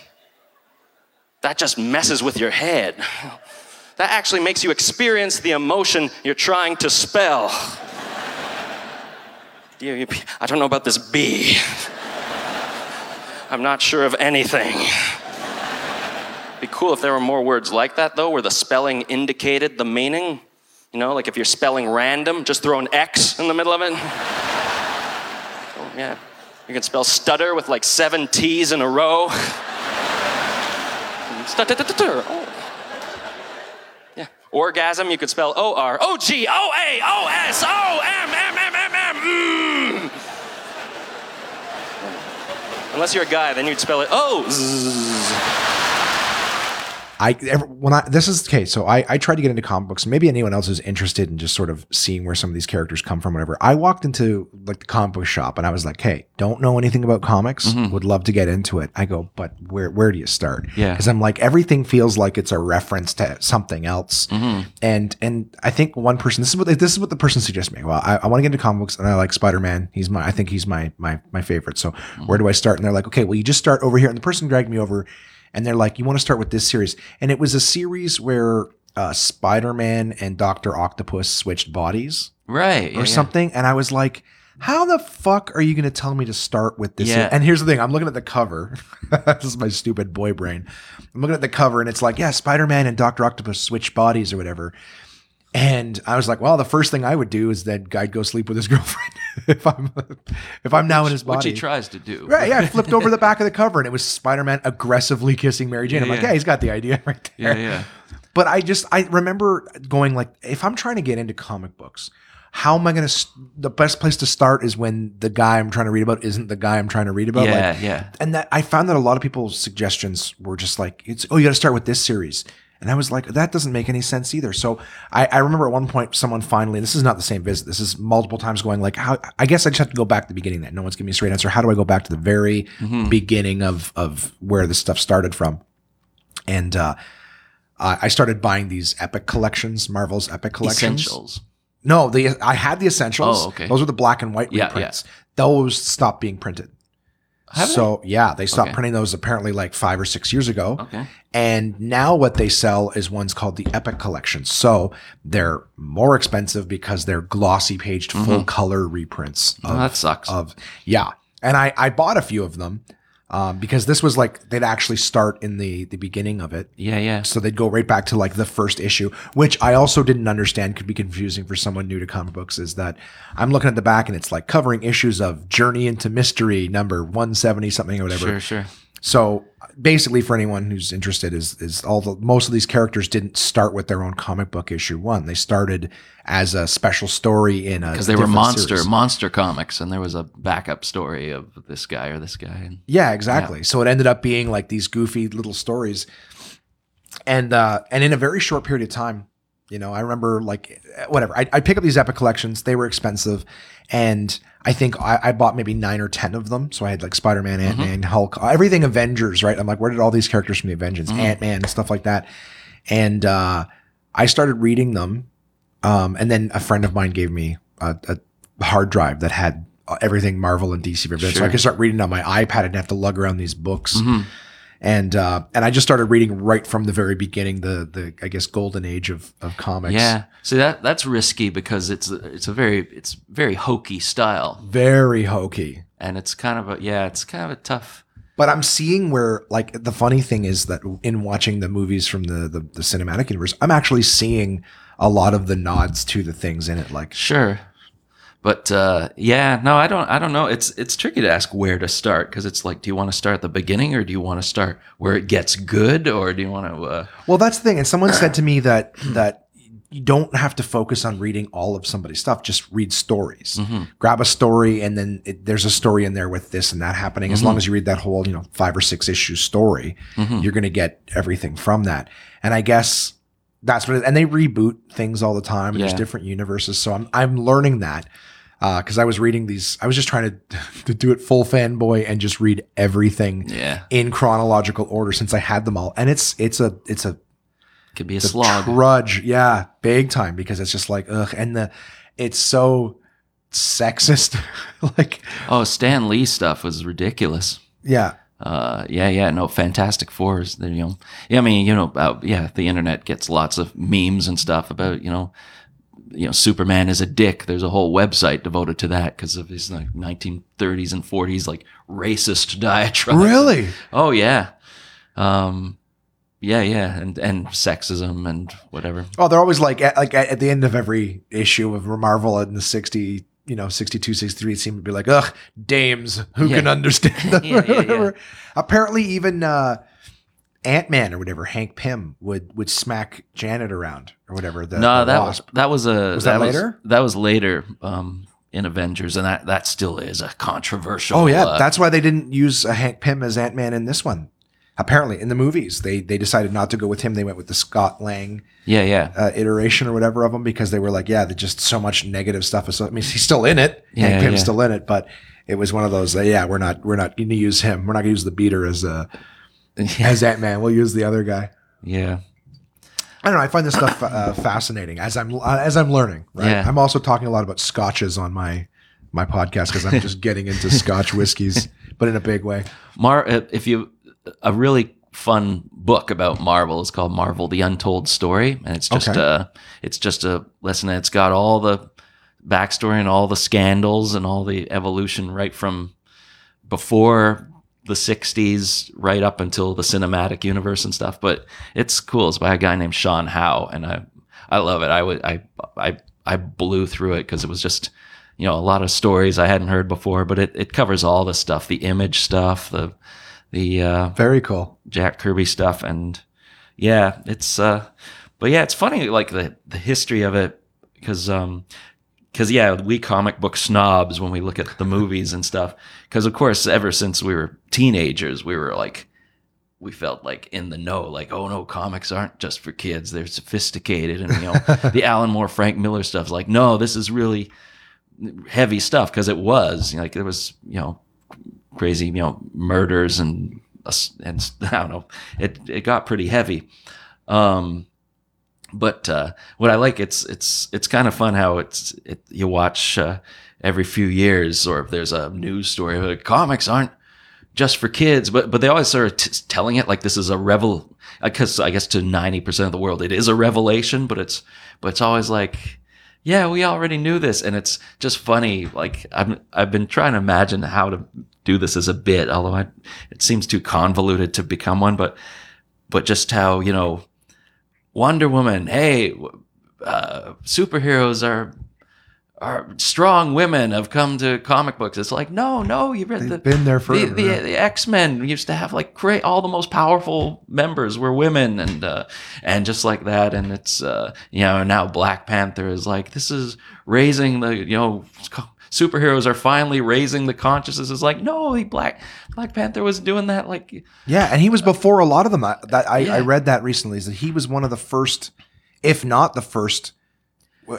That just messes with your head. That actually makes you experience the emotion you're trying to spell. I don't know about this B. I'm not sure of anything. Be cool if there were more words like that, though, where the spelling indicated the meaning. You know, like if you're spelling random, just throw an X in the middle of it. Oh, yeah. You can spell stutter with like seven T's in a row. Stutter. Oh. Orgasm, you could spell O R O G O A O S O M M M M M. Mm. Unless you're a guy, then you'd spell it O. zzz. I ever, when I this is okay. So I I tried to get into comic books. Maybe anyone else is interested in just sort of seeing where some of these characters come from. Whatever. I walked into like the comic book shop and I was like, hey, don't know anything about comics. Mm-hmm. Would love to get into it. I go, but where where do you start? Yeah. Because I'm like everything feels like it's a reference to something else. Mm-hmm. And and I think one person this is what this is what the person suggested me. Well, I, I want to get into comic books and I like Spider Man. He's my I think he's my my my favorite. So mm-hmm. where do I start? And they're like, okay, well you just start over here. And the person dragged me over and they're like, you want to start with this series. And it was a series where uh, Spider Man and Doctor Octopus switched bodies Right. or something. And I was like, how the fuck are you going to tell me to start with this? Yeah. And here's the thing I'm looking at the cover. this is my stupid boy brain. I'm looking at the cover and it's like, yeah, Spider Man and Doctor Octopus switch bodies or whatever. And I was like, well, the first thing I would do is that I'd go sleep with his girlfriend if I'm if I'm now in his body. Which he tries to do. Right, yeah, I flipped over the back of the cover and it was Spider-Man aggressively kissing Mary Jane. I'm like, yeah. yeah, he's got the idea right Yeah, there. yeah. yeah. But I just I remember going like, if I'm trying to get into comic books, how am I going to? St- the best place to start is when the guy I'm trying to read about isn't the guy I'm trying to read about. Yeah, like, yeah. And that I found that a lot of people's suggestions were just like, it's oh, you got to start with this series. And I was like, that doesn't make any sense either. So I, I remember at one point, someone finally, this is not the same visit. This is multiple times going like, how, I guess I just have to go back to the beginning then. No one's giving me a straight answer. How do I go back to the very beginning of, of where this stuff started from? And, uh, I started buying these epic collections, Marvel's epic collections. Essentials. No, the I had the essentials. Oh, okay. Those were the black and white Yeah, reprints. Those stopped being printed. Have they? so yeah, they stopped Okay. printing those apparently like five or six years ago. Okay. And now what they sell is ones called the Epic Collection. So they're more expensive because they're glossy paged full mm-hmm. color reprints Oh, that sucks. of yeah. And I I bought a few of them um, because this was like they'd actually start in the the beginning of it. yeah, yeah. So they'd go right back to like the first issue, which I also didn't understand could be confusing for someone new to comic books. Is that I'm looking at the back and it's like covering issues of Journey into Mystery number 170 something or whatever. Sure, sure. So basically, for anyone who's interested, is is all the most of these characters didn't start with their own comic book issue one. They started as a special story in a Because they were monster series. monster comics, and there was a backup story of this guy or this guy. Yeah, exactly. So it ended up being like these goofy little stories, and uh, and in a very short period of time, you know, I remember like whatever. I I pick up these epic collections. They were expensive, and I think I, I bought maybe nine or ten of them. So I had like Spider Man, Ant Man, Hulk, everything Avengers. Right? I'm like, where did all these characters from the Avengers, Ant Man, stuff like that, and uh, I started reading them, um, and then a friend of mine gave me a, a hard drive that had uh, everything Marvel and DC read. So I Sure. could start reading on my iPad. Didn't have to lug around these books. And uh, and I just started reading right from the very beginning, the the I guess golden age of of comics. yeah, see that that's risky because it's it's a very it's very hokey style, very hokey. and it's kind of a yeah, it's kind of a tough. But I'm seeing where like the funny thing is that in watching the movies from the the, the cinematic universe, I'm actually seeing a lot of the nods to the things in it. Like Sure. But uh, yeah, no, I don't. I don't know. It's it's tricky to ask where to start because it's like, do you want to start at the beginning or do you want to start where it gets good or do you want to? Uh, Well, that's the thing. And someone said to me that that you don't have to focus on reading all of somebody's stuff. Just read stories. Grab a story, and then it, there's a story in there with this and that happening. As long as you read that whole, you know, five or six issue story, you're going to get everything from that. And I guess that's what. It, and they reboot things all the time. And there's different universes. So I'm I'm learning that. Because I was reading these, I was just trying to to do it full fanboy and just read everything yeah, in chronological order since I had them all. And it's it's a it's a could be a slog. trudge, yeah, big time because it's just like ugh, and the it's so sexist. like oh, Stan Lee stuff was ridiculous. Yeah. Uh, yeah, yeah, no, Fantastic Four is the you know, yeah, I mean, you know, uh, yeah, the internet gets lots of memes and stuff about you know, you know, Superman is a dick. There's a whole website devoted to that because of his like 1930s and 40s like racist diatribe. Really? Oh yeah, um, yeah, yeah, and and sexism and whatever. Oh, they're always like at, like at, the end of every issue of Marvel in the 60, you know, 62, 63, it seemed to be like, ugh, dames, who Yeah. can understand them? Yeah, yeah, yeah. Apparently, even uh, Ant Man or whatever, Hank Pym would would smack Janet around or whatever. The, no, the that wasp. was that was a Was that later? that was later um, in Avengers, and that that still is a controversial. Oh yeah, uh, that's why they didn't use uh, Hank Pym as Ant Man in this one. Apparently, in the movies, they they decided not to go with him. They went with the Scott Lang yeah, yeah, uh, iteration or whatever of him because they were like, yeah, there's just so much negative stuff. So I mean, he's still in it. Yeah, Hank Pym's yeah. still in it, but it was one of those. Uh, yeah, we're not we're not going to use him. We're not going to use the beater as uh, as Ant Man. We'll use the other guy. yeah. I don't know. I find this stuff uh, fascinating as I'm uh, as I'm learning. Right. Yeah. I'm also talking a lot about scotches on my my podcast because I'm just getting into Scotch whiskeys, but in a big way. Mar, uh, if you a really fun book about Marvel is called Marvel: The Untold Story, and it's just Okay. a it's just a lesson. It's got all the backstory and all the scandals and all the evolution right from before the 60s right up until the cinematic universe and stuff but it's cool it's by a guy named Sean Howe and I I love it I would I I I blew through it because it was just you know a lot of stories I hadn't heard before but it, it covers all the stuff the image stuff the the uh, Very cool. Jack Kirby stuff and yeah, it's uh but yeah, it's funny like the the history of it cuz um cuz yeah, we comic book snobs when we look at the movies and stuff cuz of course ever since we were teenagers, we were like we felt like in the know like oh no comics aren't just for kids they're sophisticated and you know the alan moore frank miller stuff is like no this is really heavy stuff because it was like there was you know crazy, you know, murders and and I don't know. It it got pretty heavy. Um, but uh, what I like it's it's it's kind of fun how it's it, you watch uh, every few years or if there's a news story like comics aren't just for kids, but but they always of t- telling it like this is a revel because I guess to ninety percent of the world it is a revelation, but it's but it's always like yeah, we already knew this, and it's just funny. Like I'm, I've been trying to imagine how to do this as a bit, although I, it seems too convoluted to become one. But, but just how you know, Wonder Woman. Hey, uh, superheroes are are strong women have come to comic books. It's like no, no, you read the been there the, forever. the, the X Men used to have like great, all the most powerful members were women, and uh, and just like that, and it's uh, you know now Black Panther is like this is raising the you know superheroes are finally raising the consciousness. is like no, he Black Black Panther was doing that like Yeah, and he was uh, before a lot of them. I, that I, I read that recently. Is that he was one of the first, if not the first,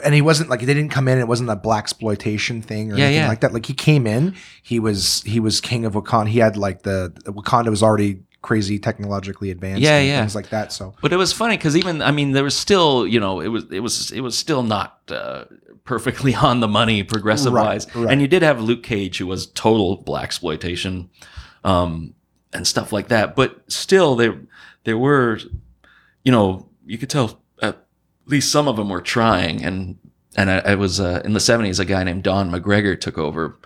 and he wasn't like they didn't come in. It wasn't a black exploitation thing or Yeah, anything yeah. like that. Like he came in, he was he was king of Wakanda. He had like the Wakanda was already crazy technologically advanced. Yeah, and yeah. things like that. So But it was funny because even I mean there was still you know it was it was it was still not uh, perfectly on the money progressive Right, wise, right. and you did have Luke Cage who was total black exploitation, um, and stuff like that. But still there there were, you know, you could tell at least some of them were trying, and and I, I was uh, in the seventies a guy named Don McGregor took over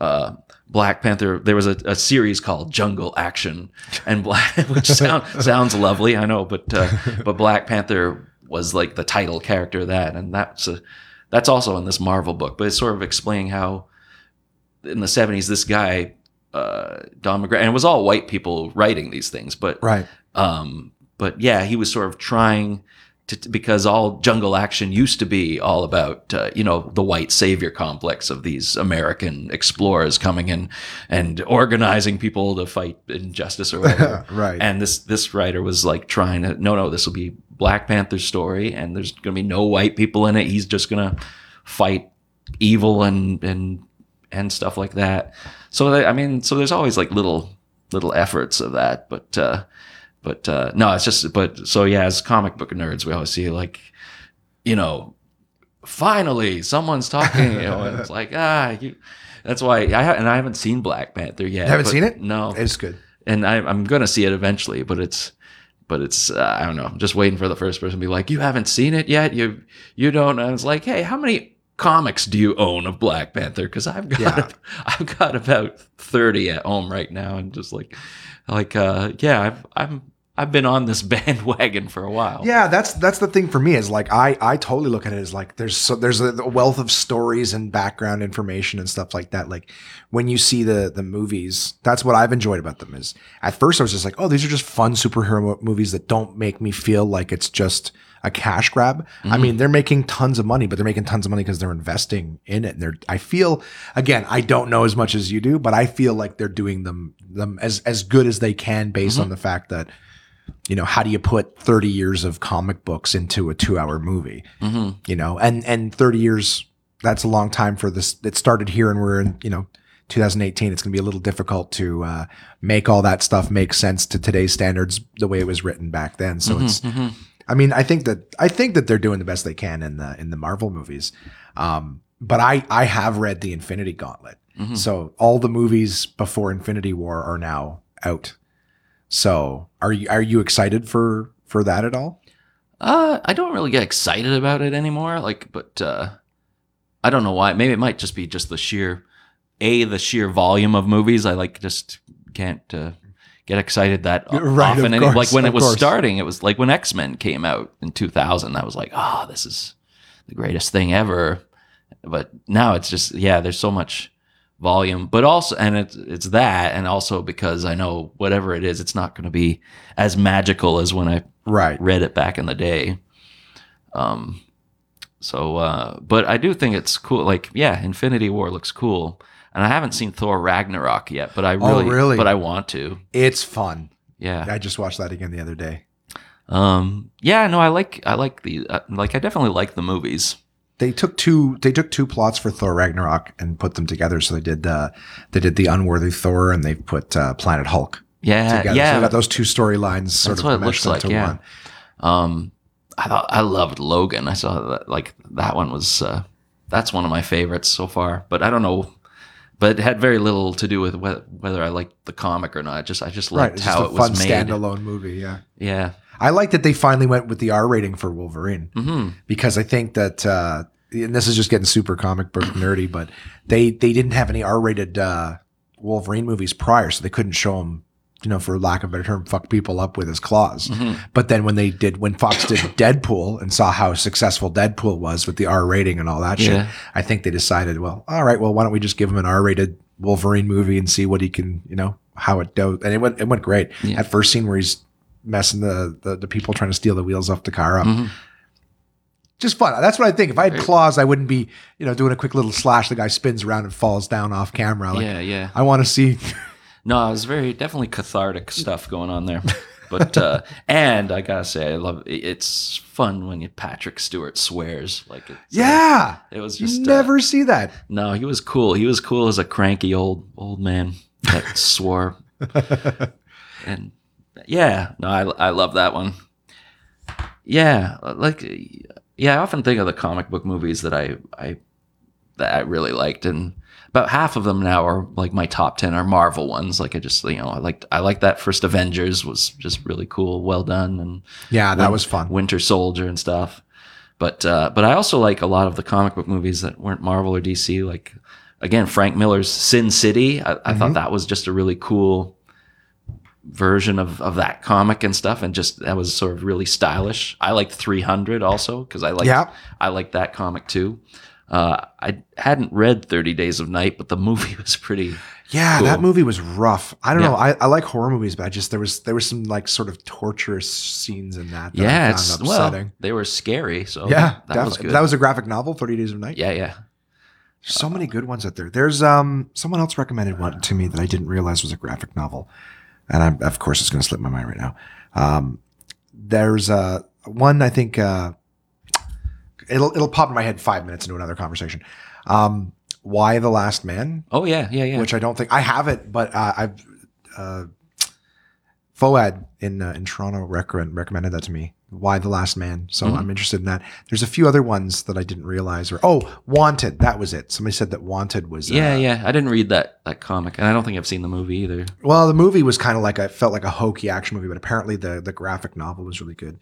uh, Black Panther. There was a, a series called Jungle Action, and Black, which sound, sounds lovely, I know, but uh, but Black Panther was like the title character of that, and that's a, that's also in this Marvel book. But it's sort of explaining how in the seventies this guy uh, Don McGregor, and it was all white people writing these things, but right, um, but yeah, he was sort of trying to, because all jungle action used to be all about, uh, you know, the white savior complex of these American explorers coming in and organizing people to fight injustice or whatever. right. And this, this writer was like trying to, no, no, this will be Black Panther's story and there's going to be no white people in it. He's just going to fight evil and, and, and stuff like that. So, I mean, so there's always like little, little efforts of that, but, uh, but uh, no, it's just but so yeah, as comic book nerds, we always see like, you know, finally someone's talking, you know, and it's like ah, you, That's why I ha- and I haven't seen Black Panther yet. You haven't seen it? No, It's good. and I, I'm gonna see it eventually, but it's but it's uh, I don't know. I'm just waiting for the first person to be like, "You haven't seen it yet? You you don't?" And I was like, "Hey, how many comics do you own of Black Panther? Because I've got Yeah. I've got about thirty at home right now, and just like like uh, yeah, I've I'm I've been on this bandwagon for a while. Yeah, that's that's the thing for me is like I I totally look at it as like there's so there's a wealth of stories and background information and stuff like that. Like when you see the the movies, that's what I've enjoyed about them. Is at first I was just like, oh, these are just fun superhero movies that don't make me feel like it's just a cash grab. I mm-hmm. mean, they're making tons of money, but they're making tons of money because they're investing in it. And they're I feel again, I don't know as much as you do, but I feel like they're doing them them as as good as they can based mm-hmm. on the fact that you know how do you put 30 years of comic books into a two hour movie Mhm. you know and and 30 years that's a long time for this it started here and we're in you know 2018 it's going to be a little difficult to uh, make all that stuff make sense to today's standards the way it was written back then so it's Mhm. I mean, I think that I think that they're doing the best they can in the in the Marvel movies. Um, but I I have read the Infinity Gauntlet, Mhm. so all the movies before Infinity War are now out. So are you are you excited for for that at all? Uh, I don't really get excited about it anymore. Like, but uh, I don't know why. Maybe it might just be just the sheer, a the sheer volume of movies. I like just can't uh, get excited that Right, often. of course, like when it was course. starting, it was like when X Men came out in two thousand. I was like, oh, this is the greatest thing ever. But now it's just yeah. There's so much volume, but also and it's it's that, and also because I know whatever it is, it's not going to be as magical as when I Right. read it back in the day. Um, so, uh, but I do think it's cool. Like, yeah, Infinity War looks cool, and I haven't seen Thor Ragnarok yet, but I really, Oh, really? but I want to. It's fun. Yeah, I just watched that again the other day. um, yeah. No, I like, I like the, uh, like, I definitely like the movies. They took two they took two plots for Thor Ragnarok and put them together. So they did uh, they did the unworthy Thor and they put uh, Planet Hulk Yeah, together. So yeah. they got those two storylines sort That's of what it looks like, yeah. one. Um, I thought I loved Logan. I saw that like that one was uh, that's one of my favorites so far. But I don't know, but it had very little to do with whether, whether I liked the comic or not. Just I just Right. liked It's how just it was made. standalone movie. Yeah. Yeah. I like that they finally went with the R rating for Wolverine hmm because I think that, uh, and this is just getting super comic book nerdy, but they they didn't have any R rated uh, Wolverine movies prior, so they couldn't show him, you know, for lack of a better term, fuck people up with his claws. hmm But then when they did, when Fox did Deadpool and saw how successful Deadpool was with the R rating and all that shit, I think they decided, well, all right, well, why don't we just give him an R rated Wolverine movie and see what he can, you know, how it goes. And it went, it went great. Yeah. That first scene where he's messing the, the, the people trying to steal the wheels off the car up. hmm Just fun. That's what I think. If I had claws, I wouldn't be, you know, doing a quick little slash. The guy spins around and falls down off camera. Like, yeah, yeah. I want to see. No, it was very definitely cathartic stuff going on there. But uh and I gotta say, I love it. it's fun when you Patrick Stewart swears like it's, uh, yeah. it was You just uh, never see that. no, he was cool. He was cool as a cranky old old man that swore. And yeah, no, I I love that one. Yeah, like yeah, I often think of the comic book movies that I I that I really liked, and about half of them now are like my top ten are Marvel ones. Like I just you know I liked I liked that first Avengers was just really cool, well done, and Yeah, that Win- was fun. Winter Soldier and stuff. But uh, but I also like a lot of the comic book movies that weren't Marvel or DC. Like again, Frank Miller's Sin City. I, I Mm-hmm. thought that was just a really cool version of, of that comic and stuff, and just that was sort of really stylish. I liked 300 also because I like Yeah. I like that comic too. Uh, I hadn't read 30 Days of Night, but the movie was pretty. Yeah, Cool. that movie was rough. I don't Yeah. know. I, I like horror movies, but I just there was there was some like sort of torturous scenes in that. that yeah, it's upsetting. well, they were scary. So yeah, that was good. That was a graphic novel, Thirty Days of Night. yeah, yeah. There's so many good ones out there. There's um someone else recommended one to me that I didn't realize was a graphic novel, and I'm of course it's going to slip my mind right now. Um, there's uh one I think uh it'll it'll pop in my head five minutes into another conversation. Um, Y the Last Man? Oh yeah, yeah, yeah. which I don't think I have it, but uh, I've uh, Foad in uh, in Toronto recommend, recommended that to me. Y the Last Man? So Mm-hmm. I'm interested in that. There's a few other ones that I didn't realize. Or oh, Wanted. That was it. Somebody said that Wanted was. Yeah, uh, yeah. I didn't read that that comic, and I don't think I've seen the movie either. Well, the movie was kind of like I felt like a hokey action movie, but apparently the the graphic novel was really good.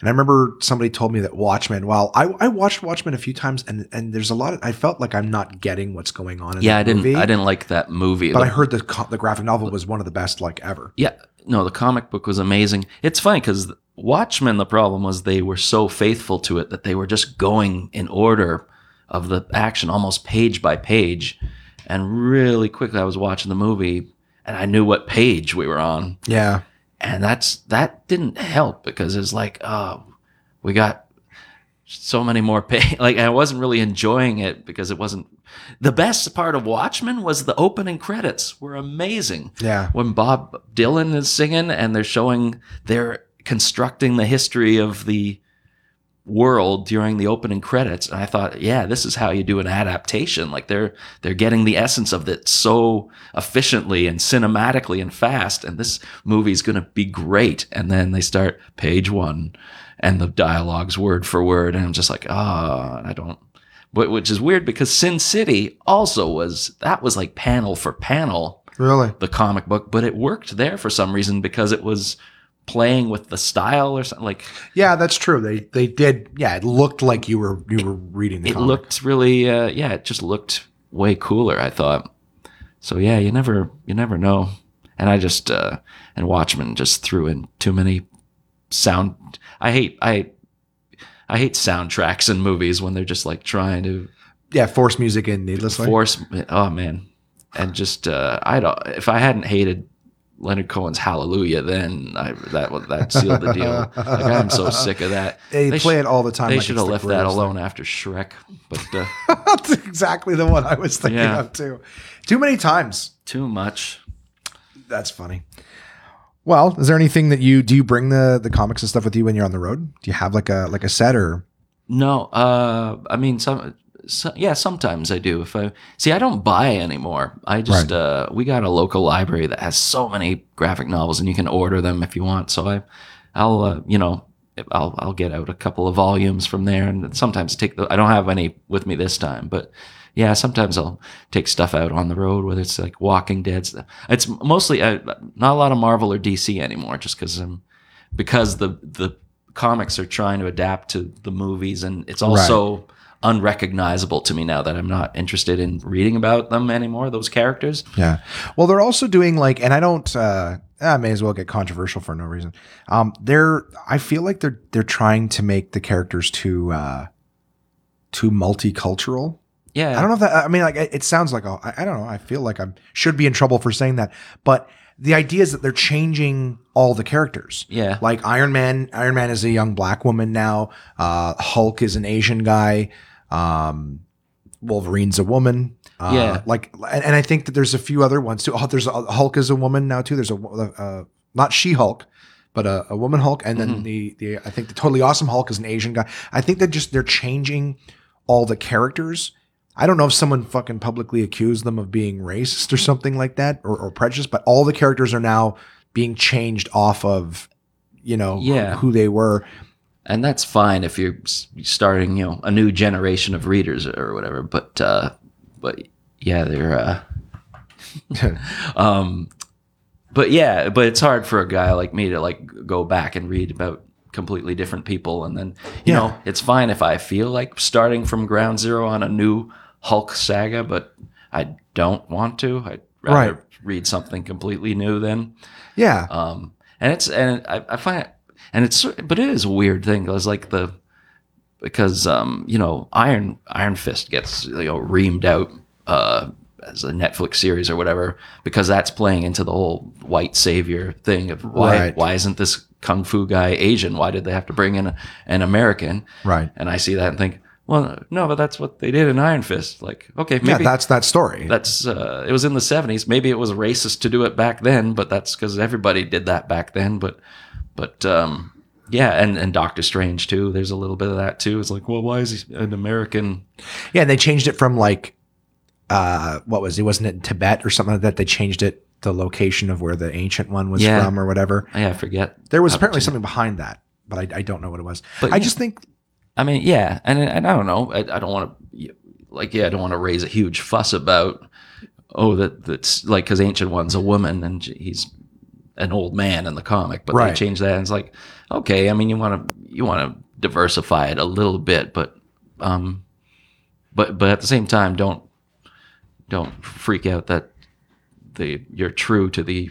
And I remember somebody told me that Watchmen. Well, I, I watched Watchmen a few times, and and there's a lot. Of, I felt like I'm not getting what's going on. in Yeah, I didn't. movie, I didn't like that movie. But The- I heard the the graphic novel was one of the best like ever. Yeah, no, the comic book was amazing. It's funny because Watchmen, the problem was they were so faithful to it that they were just going in order of the action, almost page by page. And really quickly, I was watching the movie and I knew what page we were on. Yeah, And that's that didn't help because it's like, oh, we got so many more page. Like I wasn't really enjoying it because it wasn't. The best part of Watchmen was the opening credits were amazing yeah, when Bob Dylan is singing and they're showing they're constructing the history of the world during the opening credits and I thought yeah this is how you do an adaptation. Like they're they're getting the essence of it so efficiently and cinematically and fast and this movie's going to be great. And then they start page 1 and the dialogues word for word and I'm just like ah I don't but which is weird because Sin City also was that was like panel for panel. Really. the comic book, but it worked there for some reason because it was playing with the style or something. Like Yeah, that's true. They they did. Yeah, it looked like you were you were reading the. it comic. looked really, uh, yeah, it just looked way cooler. I thought. So yeah, you never, you never know. And I just uh, and Watchmen just threw in too many sound. I hate I. I hate soundtracks in movies when they're just like trying to yeah force music in needlessly. force. Oh man, and just uh, I don't. If I hadn't hated Leonard Cohen's Hallelujah, then I, that that sealed the deal. like I'm so sick of that. They, play sh- it all the time. They like should have the left that alone after Shrek. But uh, that's exactly the one I was thinking Yeah. of too. Too many times. too much. That's funny. Well, is there anything that you do? You bring the the comics and stuff with you when you're on the road? Do you have like a like a set or? No, uh, I mean some. So, yeah, sometimes I do. If I see, I don't buy anymore. I just Right. uh, we got a local library that has so many graphic novels, and you can order them if you want. So I, I'll uh, you know, I'll I'll get out a couple of volumes from there, and sometimes take the. I don't have any with me this time, but yeah, sometimes I'll take stuff out on the road, whether it's like Walking Dead stuff. It's mostly uh, not a lot of Marvel or DC anymore, just because I'm because the the comics are trying to adapt to the movies, and it's also unrecognizable to me now that I'm not interested in reading about them anymore. Those characters. Yeah. Well, they're also doing like, and I don't. uh I may as well get controversial for no reason. Um, they're. I feel like they're they're trying to make the characters too uh too multicultural. Yeah, I don't know if that. I mean, like it it sounds like a, I, I don't know. I feel like I should be in trouble for saying that, but the idea is that they're changing all the characters. Yeah. Like Iron Man. Iron Man is a young black woman now. Uh, Hulk is an Asian guy. Um, Wolverine's a woman. Uh, Yeah. Like, and, and I think that there's a few other ones too. Oh, there's a, Hulk is a woman now too. There's a uh, not She Hulk. But a, a woman Hulk, and then the the I think the totally awesome Hulk is an Asian guy. I think that just they're changing all the characters. I don't know if someone fucking publicly accused them of being racist or something like that or, or prejudiced, but all the characters are now being changed off of, you know, Yeah. who they were. And that's fine if you're starting, you know, a new generation of readers or whatever. But uh, but yeah, they're. Uh, um, but yeah, but it's hard for a guy like me to like go back and read about completely different people, and then you Yeah. know, it's fine if I feel like starting from ground zero on a new Hulk saga, but I don't want to. I'd rather Right. read something completely new then. Yeah. Um, and it's and I, I find it, and it's but it is a weird thing. It's like the because um, you know Iron Iron Fist gets you know reamed out uh, as a Netflix series or whatever because that's playing into the whole white savior thing of why Right. why isn't this kung fu guy Asian? Why did they have to bring in a, an American? Right. And I see that and think, well, no, but that's what they did in Iron Fist. Like, okay, maybe yeah, that's that story. that's uh, it was in the 70s maybe it was racist to do it back then but that's because everybody did that back then but but um yeah and and doctor strange too there's a little bit of that too it's like well why is he an american yeah, and they changed it from like uh what was it? Wasn't it Tibet or something like that? They changed it the location of where the ancient one was Yeah. from or whatever. Yeah, I forget. There was apparently something behind that, but I, I don't know what it was. But I yeah. just think I mean, yeah, and and I don't know. I, I don't want to like yeah, I don't want to raise a huge fuss about oh that that's like because ancient one's a woman and he's an old man in the comic, but Right. they change that and it's like okay. I mean, you want to you want to diversify it a little bit, but um, but but at the same time, don't don't freak out that the you're true to the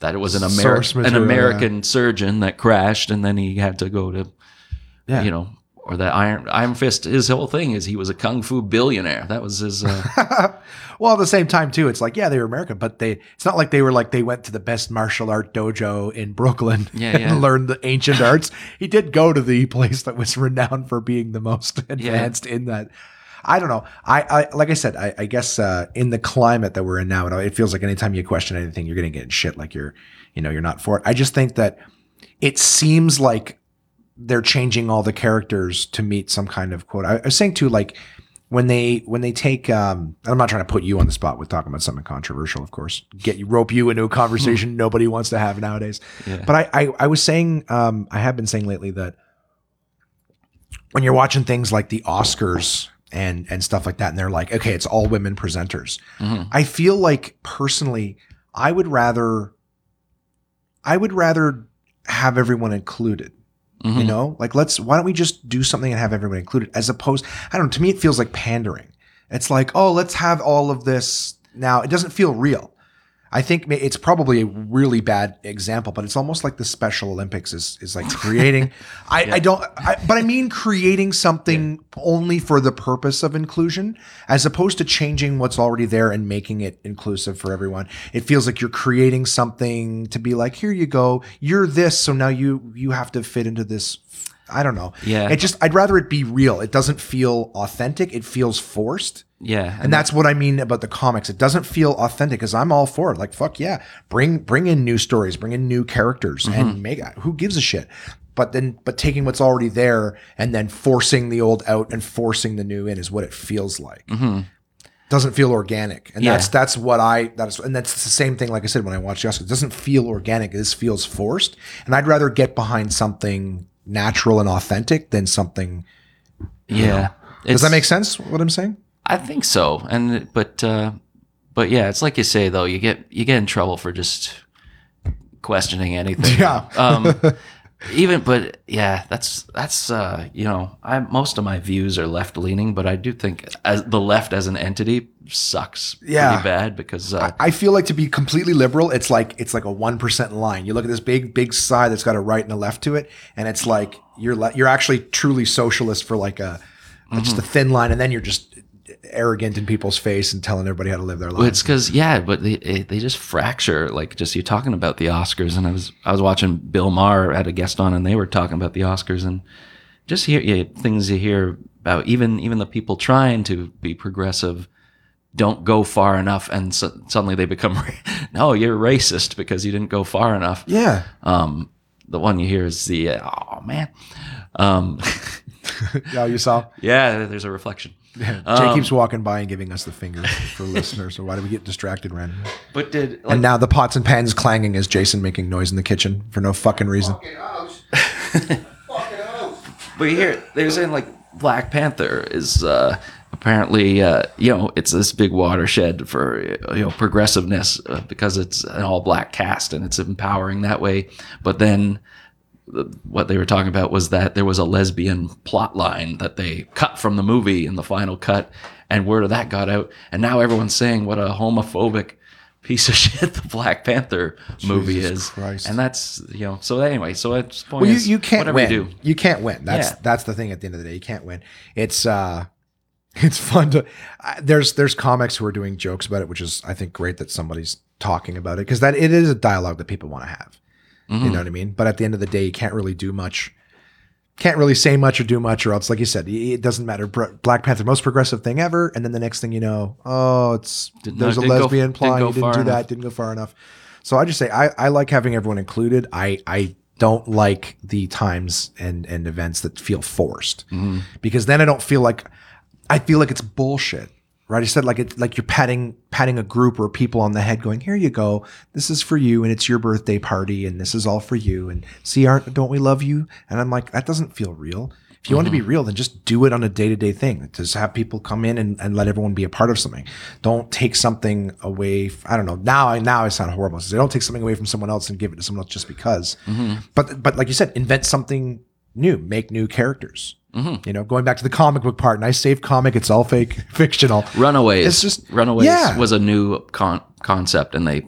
that it was an American an material, yeah. American surgeon that crashed and then he had to go to Yeah. you know, or that Iron Iron Fist. His whole thing is he was a kung fu billionaire. That was his. Uh, well, at the same time too, it's like yeah, they were American, but they it's not like they were like they went to the best martial art dojo in Brooklyn Yeah, and yeah. learned the ancient arts. He did go to the place that was renowned for being the most advanced in that. I don't know. I, I like I said, I, I guess uh, in the climate that we're in now, it feels like anytime you question anything, you're going to get shit like you're, you know, you're not for it. I just think that it seems like they're changing all the characters to meet some kind of quote. I, I was saying too, like when they when they take, um, and I'm not trying to put you on the spot with talking about something controversial, of course, get you rope you into a conversation nobody wants to have nowadays. Yeah. But I, I I was saying, um, I have been saying lately that when you're watching things like the Oscars and and stuff like that, and they're like, okay, it's all women presenters. Mhm. I feel like personally, I would rather, I would rather have everyone included. You Mhm. know, like let's why don't we just do something and have everyone included, as opposed. I don't know. To me, it feels like pandering. It's like, oh, let's have all of this now. It doesn't feel real. I think it's probably a really bad example, but it's almost like the Special Olympics is is like creating. I, I don't, I, but I mean creating something only for the purpose of inclusion, as opposed to changing what's already there and making it inclusive for everyone. It feels like you're creating something to be like, here you go, you're this, so now you you have to fit into this. I don't know. Yeah. It just I'd rather it be real. It doesn't feel authentic. It feels forced. Yeah, And that's what I mean about the comics. It doesn't feel authentic because I'm all for it. Like fuck yeah, bring bring in new stories, bring in new characters, Mm-hmm. and make who gives a shit. But then, but taking what's already there and then forcing the old out and forcing the new in is what it feels like. Doesn't feel organic, and Mm-hmm. Yeah. that's that's what I that's and that's the same thing. Like I said, when I watch the Oscars, it doesn't feel organic. This feels forced, and I'd rather get behind something natural and authentic than something. yeah. Does that make sense? What I'm saying? I think so, and but uh, but yeah, it's like you say though. You get you get in trouble for just questioning anything. Yeah. um, even but yeah, that's that's uh, you know, I most of my views are left leaning, but I do think as the left as an entity sucks Yeah. pretty bad because uh, I feel like to be completely liberal, it's like it's like a one percent line. You look at this big big side that's got a right and a left to it, and it's like you're le- you're actually truly socialist for like a just a thin line, and then you're just arrogant in people's face and telling everybody how to live their Well, lives. it's because yeah, but they they just fracture. Like just you talking about the Oscars, and I was I was watching Bill Maher had a guest on, and they were talking about the Oscars, and just hear yeah, things you hear about even even the people trying to be progressive don't go far enough, and so, suddenly they become no, you're racist because you didn't go far enough. yeah, Um, the one you hear is the uh, oh man, um, yeah, you saw. yeah, there's a reflection. Jay keeps walking by and giving us the finger for listeners. So why do we get distracted randomly? But did like, And now the pots and pans clanging as Jason making noise in the kitchen for no fucking reason. Fucking house. but here, they're saying like Black Panther is uh, apparently, uh, you know, it's this big watershed for you know progressiveness uh, because it's an all black cast and it's empowering that way. But then the, what they were talking about was that there was a lesbian plot line that they cut from the movie in the final cut, and word of that got out, and now everyone's saying what a homophobic piece of shit the Black Panther movie Jesus is, Christ. and that's you know. So anyway, so it's point Well, you, is, you can't whatever win. you do. You can't win. That's Yeah. that's the thing. At the end of the day, you can't win. It's uh, it's fun to. Uh, there's there's comics who are doing jokes about it, which is I think great that somebody's talking about it because that it is a dialogue that people want to have. Mm-hmm. You know what I mean? But at the end of the day, you can't really do much. Can't really say much or do much, or else, like you said, it doesn't matter. Black Panther, most progressive thing ever, and then the next thing you know, oh, it's Did- there's no, a didn't go- lesbian didn't plot. You didn't do enough. that. Didn't go far enough. So I just say I, I like having everyone included. I I don't like the times and and events that feel forced Mm-hmm. because then I don't feel like I feel like it's bullshit. Right? I said like it's like you're patting patting a group or people on the head, going, "Here you go. This is for you, and it's your birthday party, and this is all for you." And see, aren't don't we love you? And I'm like, that doesn't feel real. If you want to be mm-hmm. real, then just do it on a day to day thing. Just have people come in and, and let everyone be a part of something. Don't take something away. f- I don't know. Now I now I sound horrible. So don't take something away from someone else and give it to someone else just because. Mm-hmm. But but like you said, invent something new. Make new characters. You know, going back to the comic book part, nice safe comic. It's all fake, fictional. Runaways. It's just- Runaways yeah. was a new con- concept, and they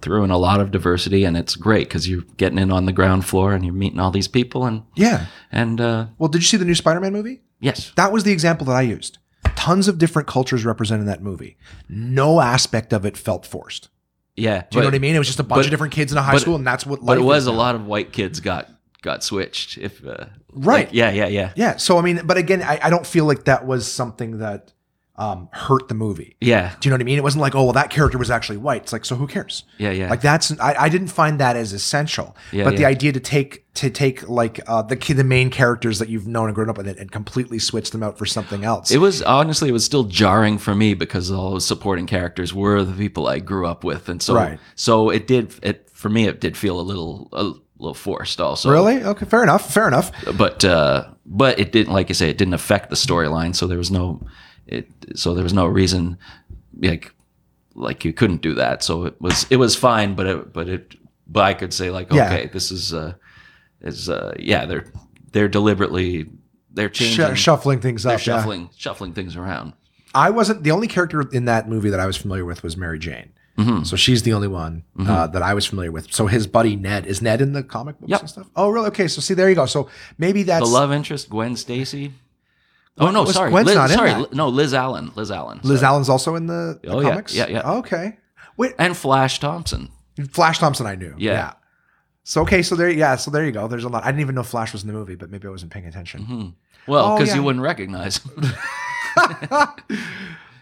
threw in a lot of diversity, and it's great because you're getting in on the ground floor and you're meeting all these people, and Yeah. and uh, Well, did you see the new Spider-Man movie? yes, That was the example that I used. Tons of different cultures represented in that movie. No aspect of it felt forced. yeah. Do you know what I mean? It was just a bunch but- of different kids in a high but- school, and that's what. But it was a lot of white kids got got switched. If uh, Right. like, yeah, yeah, yeah, Yeah. So I mean, but again, I, I don't feel like that was something that um, hurt the movie. yeah, Do you know what I mean? It wasn't like, oh, well, that character was actually white. It's like, so who cares? yeah, yeah. Like that's I, I didn't find that as essential. Yeah, but the idea to take to take like uh, the kid, the main characters that you've known and grown up with, and, and completely switch them out for something else. It was honestly, it was still jarring for me because all those supporting characters were the people I grew up with, and so Right. so it did it for me. It did feel a little a little forced, also. really okay. Fair enough. Fair enough. but uh, but it didn't, like I say, it didn't affect the storyline. So there was no it. So there was no reason, like like you couldn't do that. So it was it was fine, but it but it but I could say like Yeah. okay, this is uh is uh yeah they're they're deliberately they're changing. Sh- shuffling things up. yeah. shuffling shuffling things around. I wasn't the only character in that movie that I was familiar with was Mary Jane. Mm-hmm. So she's the only one uh, that I was familiar with. So his buddy Ned is Ned in the comic books Yep. and stuff. Oh, really? Okay. So see, there you go. So maybe that's The love interest, Gwen Stacy. Oh no, sorry, Gwen's Liz, not in sorry, that. No, Liz Allen, Liz Allen, Liz sorry. Allen's also in the, the Oh, yeah. comics. Yeah, yeah. Okay. Wait, and Flash Thompson. Flash Thompson, I knew. Yeah. So okay, so there, yeah, so there you go. There's a lot. I didn't even know Flash was in the movie, but maybe I wasn't paying attention. Well, Oh, because yeah. you wouldn't recognize.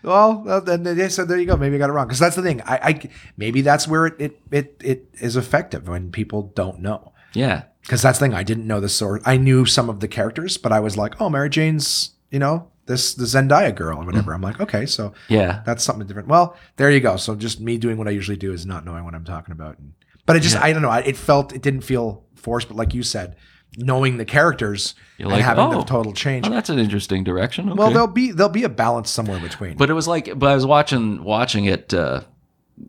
Well, then they said there you go. Maybe I got it wrong because that's the thing. I, I maybe that's where it, it it it is effective when people don't know. yeah, because that's the thing. I didn't know the sort. I knew some of the characters, but I was like, oh, Mary Jane's, you know, this the Zendaya girl or whatever. I'm like, okay, so yeah. that's something different. Well, there you go. So just me doing what I usually do is not knowing what I'm talking about. And, but it just, I don't know. It felt, it didn't feel forced. But like you said, knowing the characters You're and like, having oh. the total change. Oh, that's an interesting direction. Okay. well, there'll be there'll be a balance somewhere between. but it was like, but I was watching watching it, uh,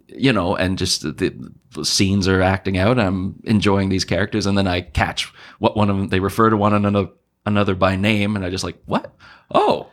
you know, and just the, the scenes are acting out. I'm enjoying these characters, and then I catch what one of them they refer to one another another by name, and I just like, what? Oh.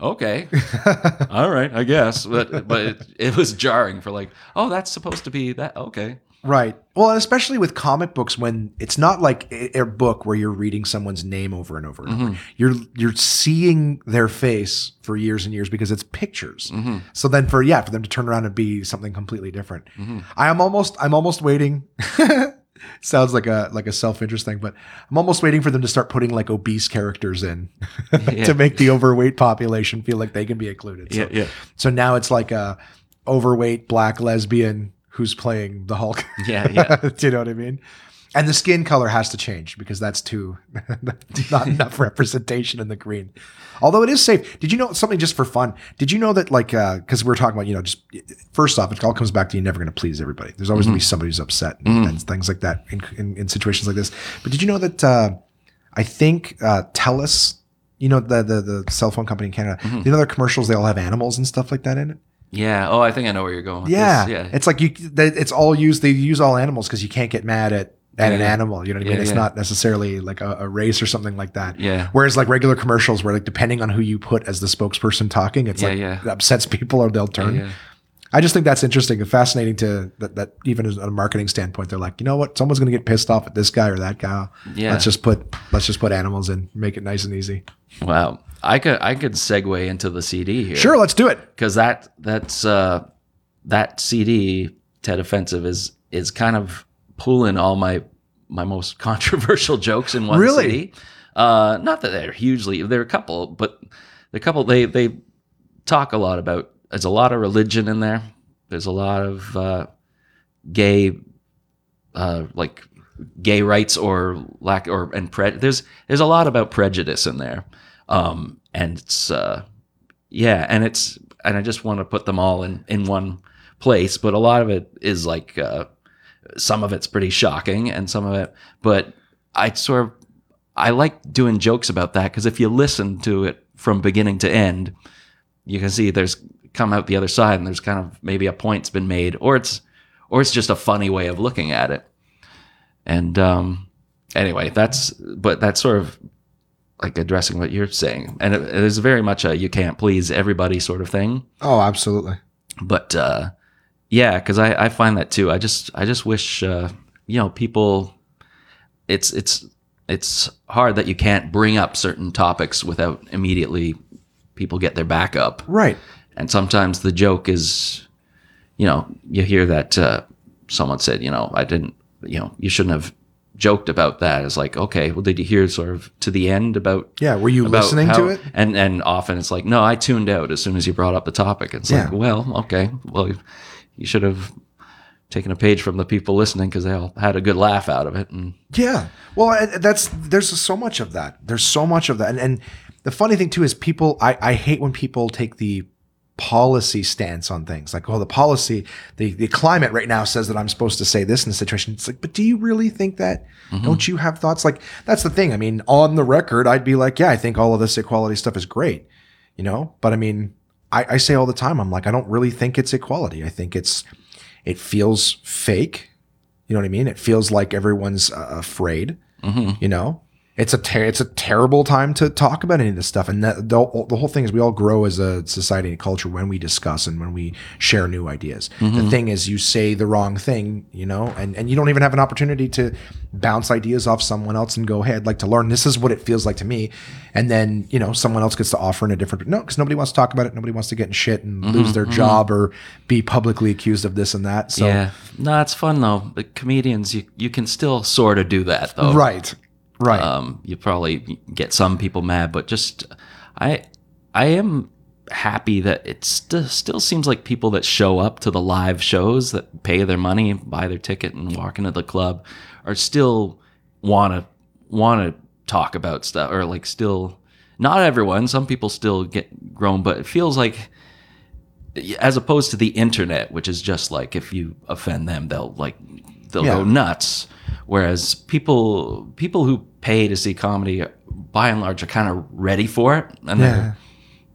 Okay, all right, I guess, but but it, it was jarring for like, oh, that's supposed to be that. Okay, Right. Well, and especially with comic books when it's not like a, a book where you're reading someone's name over and over and over. Mm-hmm. You're you're seeing their face for years and years because it's pictures. Mm-hmm. So then for yeah, for them to turn around and be something completely different. Mm-hmm. I am almost I'm almost waiting. Sounds like a like a self-interest thing, but I'm almost waiting for them to start putting like obese characters in Yeah. to make the overweight population feel like they can be included. So, Yeah, yeah. So now it's like a overweight black lesbian who's playing the Hulk. Yeah, yeah. Do you know what I mean? And the skin color has to change because that's too not enough representation in the green. Although it is safe. Did you know something just for fun? Did you know that like because we're talking about you know just first off it all comes back to you never going to please everybody. There's always going to be somebody who's upset and, and things like that in, in, in situations like this. But did you know that uh, I think uh, Telus, you know the, the the cell phone company in Canada, you know their commercials they all have animals and stuff like that in it. Yeah. Oh, I think I know where you're going. Yeah, this. yeah. It's like you. They, it's all used. They use all animals because you can't get mad at at an animal. You know what I Yeah, mean? It's yeah. not necessarily like a, a race or something like that. Yeah. Whereas like regular commercials, where like depending on who you put as the spokesperson talking, it's Yeah, like yeah. it upsets people or they'll turn. yeah. I just think that's interesting and fascinating to that. That even as a marketing standpoint, they're like, you know what? Someone's going to get pissed off at this guy or that guy. Yeah. Let's just put let's just put animals in, make it nice and easy. Wow. I could I could segue into the CD here. Sure, let's do it. Because that that's uh, that CD Tet Offensive is is kind of pulling all my my most controversial jokes in one Really? CD. Uh, not that they're hugely they're a couple, but the couple they they talk a lot about. There's a lot of religion in there. There's a lot of uh, gay uh, like gay rights or lack or and pre- there's there's a lot about prejudice in there um and it's uh yeah and it's and I just want to put them all in in one place. But a lot of it is like uh, some of it's pretty shocking, and some of it. But I sort of I like doing jokes about that because if you listen to it from beginning to end, you can see there's come out the other side, and there's kind of maybe a point's been made, or it's or it's just a funny way of looking at it. And um, anyway, that's but that's sort of like addressing what you're saying, and it, it is very much a you can't please everybody sort of thing. Oh, absolutely. But uh, yeah, because I, I find that too. I just I just wish uh, you know people. It's it's it's hard that you can't bring up certain topics without immediately people get their back up. Right. And sometimes the joke is, you know, you hear that uh, someone said, you know, I didn't, you know, you shouldn't have joked about that. It's like, okay, well, did you hear sort of to the end about? Yeah. Were you listening how- to it? And and often it's like, no, I tuned out as soon as you brought up the topic. It's like, well, okay, well, you should have taken a page from the people listening because they all had a good laugh out of it. And Yeah. Well, that's there's so much of that. There's so much of that, and and the funny thing too is people. I I hate when people take the policy stance on things. Like oh the policy the the climate right now says that i'm supposed to say this in the situation. It's like but do you really think that? Don't you have thoughts? Like that's the thing. I mean on the record i'd be like yeah i think all of this equality stuff is great you know? But i mean i, I say all the time i'm like i don't really think it's equality. I think it's it feels fake. You know what I mean? It feels like everyone's uh, afraid. You know, it's a ter- it's a terrible time to talk about any of this stuff. And that, the, the whole thing is, we all grow as a society and culture when we discuss and when we share new ideas. The mm-hmm. thing is, you say the wrong thing, you know, and and you don't even have an opportunity to bounce ideas off someone else and go, hey, I'd like to learn. This is what it feels like to me. And then you know, someone else gets to offer in a different no, because nobody wants to talk about it. Nobody wants to get in shit and lose mm-hmm, their mm-hmm. job or be publicly accused of this and that. So yeah, no, it's fun though. The comedians, you you can still sort of do that though. right, right. um, you probably get some people mad, but just I I am happy that it st- still seems like people that show up to the live shows that pay their money, buy their ticket, and walk into the club are still want to want to talk about stuff or like still not everyone. Some people still get grown, but it feels like as opposed to the internet, which is just like if you offend them, they'll like they'll Yeah. go nuts. Whereas people people who pay to see comedy, by and large, are kind of ready for it, and Yeah. they're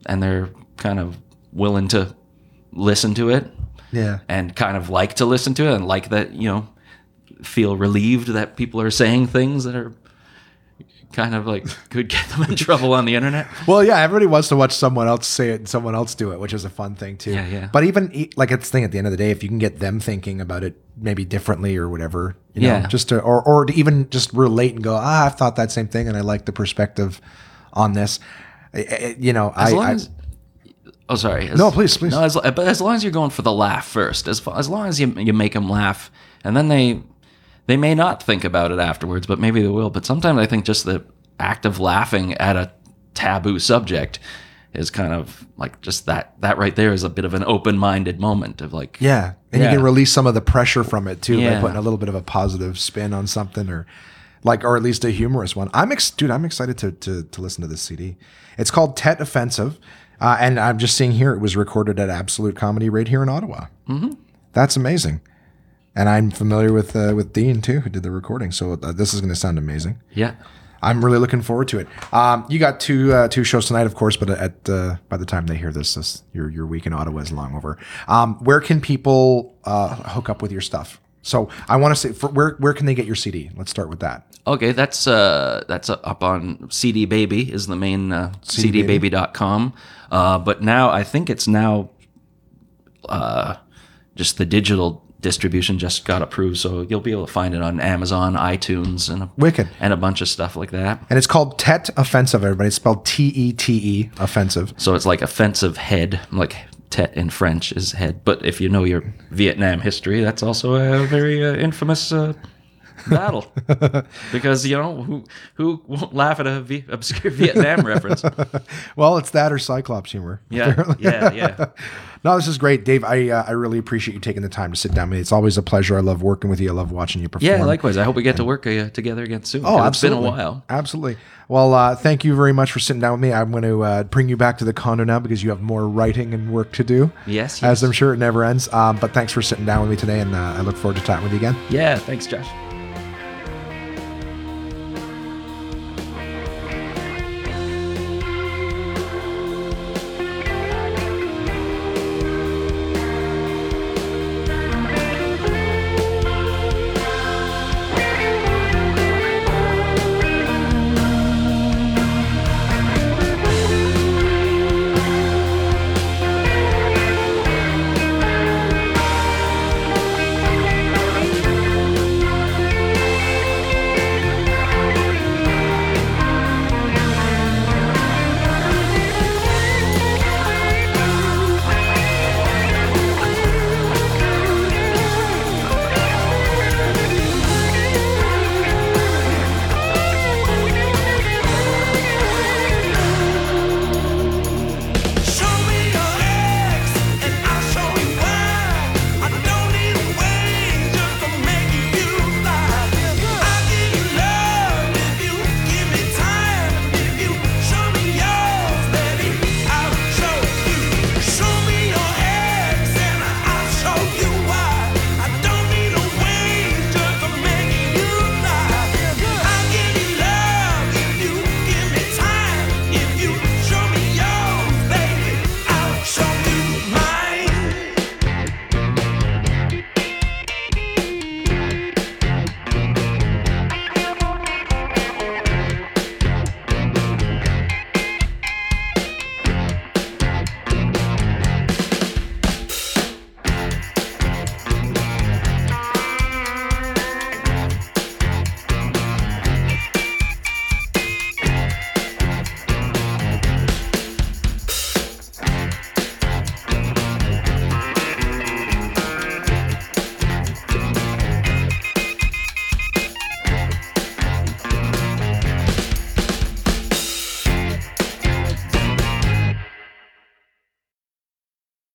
and they're kind of willing to listen to it, yeah. and kind of like to listen to it, and like that you know feel relieved that people are saying things that are kind of like could get them in trouble on the internet. Well, yeah, everybody wants to watch someone else say it and someone else do it, which is a fun thing too. Yeah, yeah. But even like it's the thing at the end of the day, if you can get them thinking about it maybe differently or whatever, you know, Yeah. just to or or to even just relate and go, ah, I've thought that same thing and I like the perspective on this. You know, As I as, oh, sorry. As- No, please, please. No, as, but as long as you're going for the laugh first, as as long as you you make them laugh, and then they they may not think about it afterwards, but maybe they will. But sometimes I think just the act of laughing at a taboo subject is kind of like just that that right there is a bit of an open minded moment of like yeah, and you can release some of the pressure from it too by putting a little bit of a positive spin on something or like or at least a humorous one. I'm ex- dude, I'm excited to to to listen to this CD. It's called Tet Offensive, uh, and I'm just seeing here it was recorded at Absolute Comedy right here in Ottawa. Mm-hmm. That's amazing, and I'm familiar with uh, with Dean too, who did the recording. So uh, this is going to sound amazing. yeah. I'm really looking forward to it. Um, you got two uh, two shows tonight, of course, but at uh, by the time they hear this, this your your week in Ottawa is long over. Um, where can people uh, hook up with your stuff? So I want to say, for, where where can they get your CD? Let's start with that. Okay, that's uh that's uh, up on CD Baby is the main uh, cdbaby.com. Uh, but now I think it's now uh, just the digital distribution just got approved, so you'll be able to find it on Amazon, iTunes, and a, Wicked. and a bunch of stuff like that. And it's called Tet Offensive. Everybody, it's spelled T E T E Offensive. So it's like offensive head, like tet in French is head. But if you know your Vietnam history, that's also a very uh, infamous uh, battle because you know who who won't laugh at a v- obscure Vietnam reference? Well, it's that or Cyclops humor. Yeah, yeah, yeah. No, this is great, Dave. I uh, I really appreciate you taking the time to sit down with me. It's always a pleasure. I love working with you. I love watching you perform. Yeah, likewise. I hope we get to work uh, together again soon. Oh, 'cause It's been a while. Absolutely. Well, uh, thank you very much for sitting down with me. I'm going to uh, bring you back to the condo now because you have more writing and work to do. Yes, As. I'm sure it never ends. Um, but thanks for sitting down with me today, and uh, I look forward to chatting with you again. Yeah, thanks, Josh.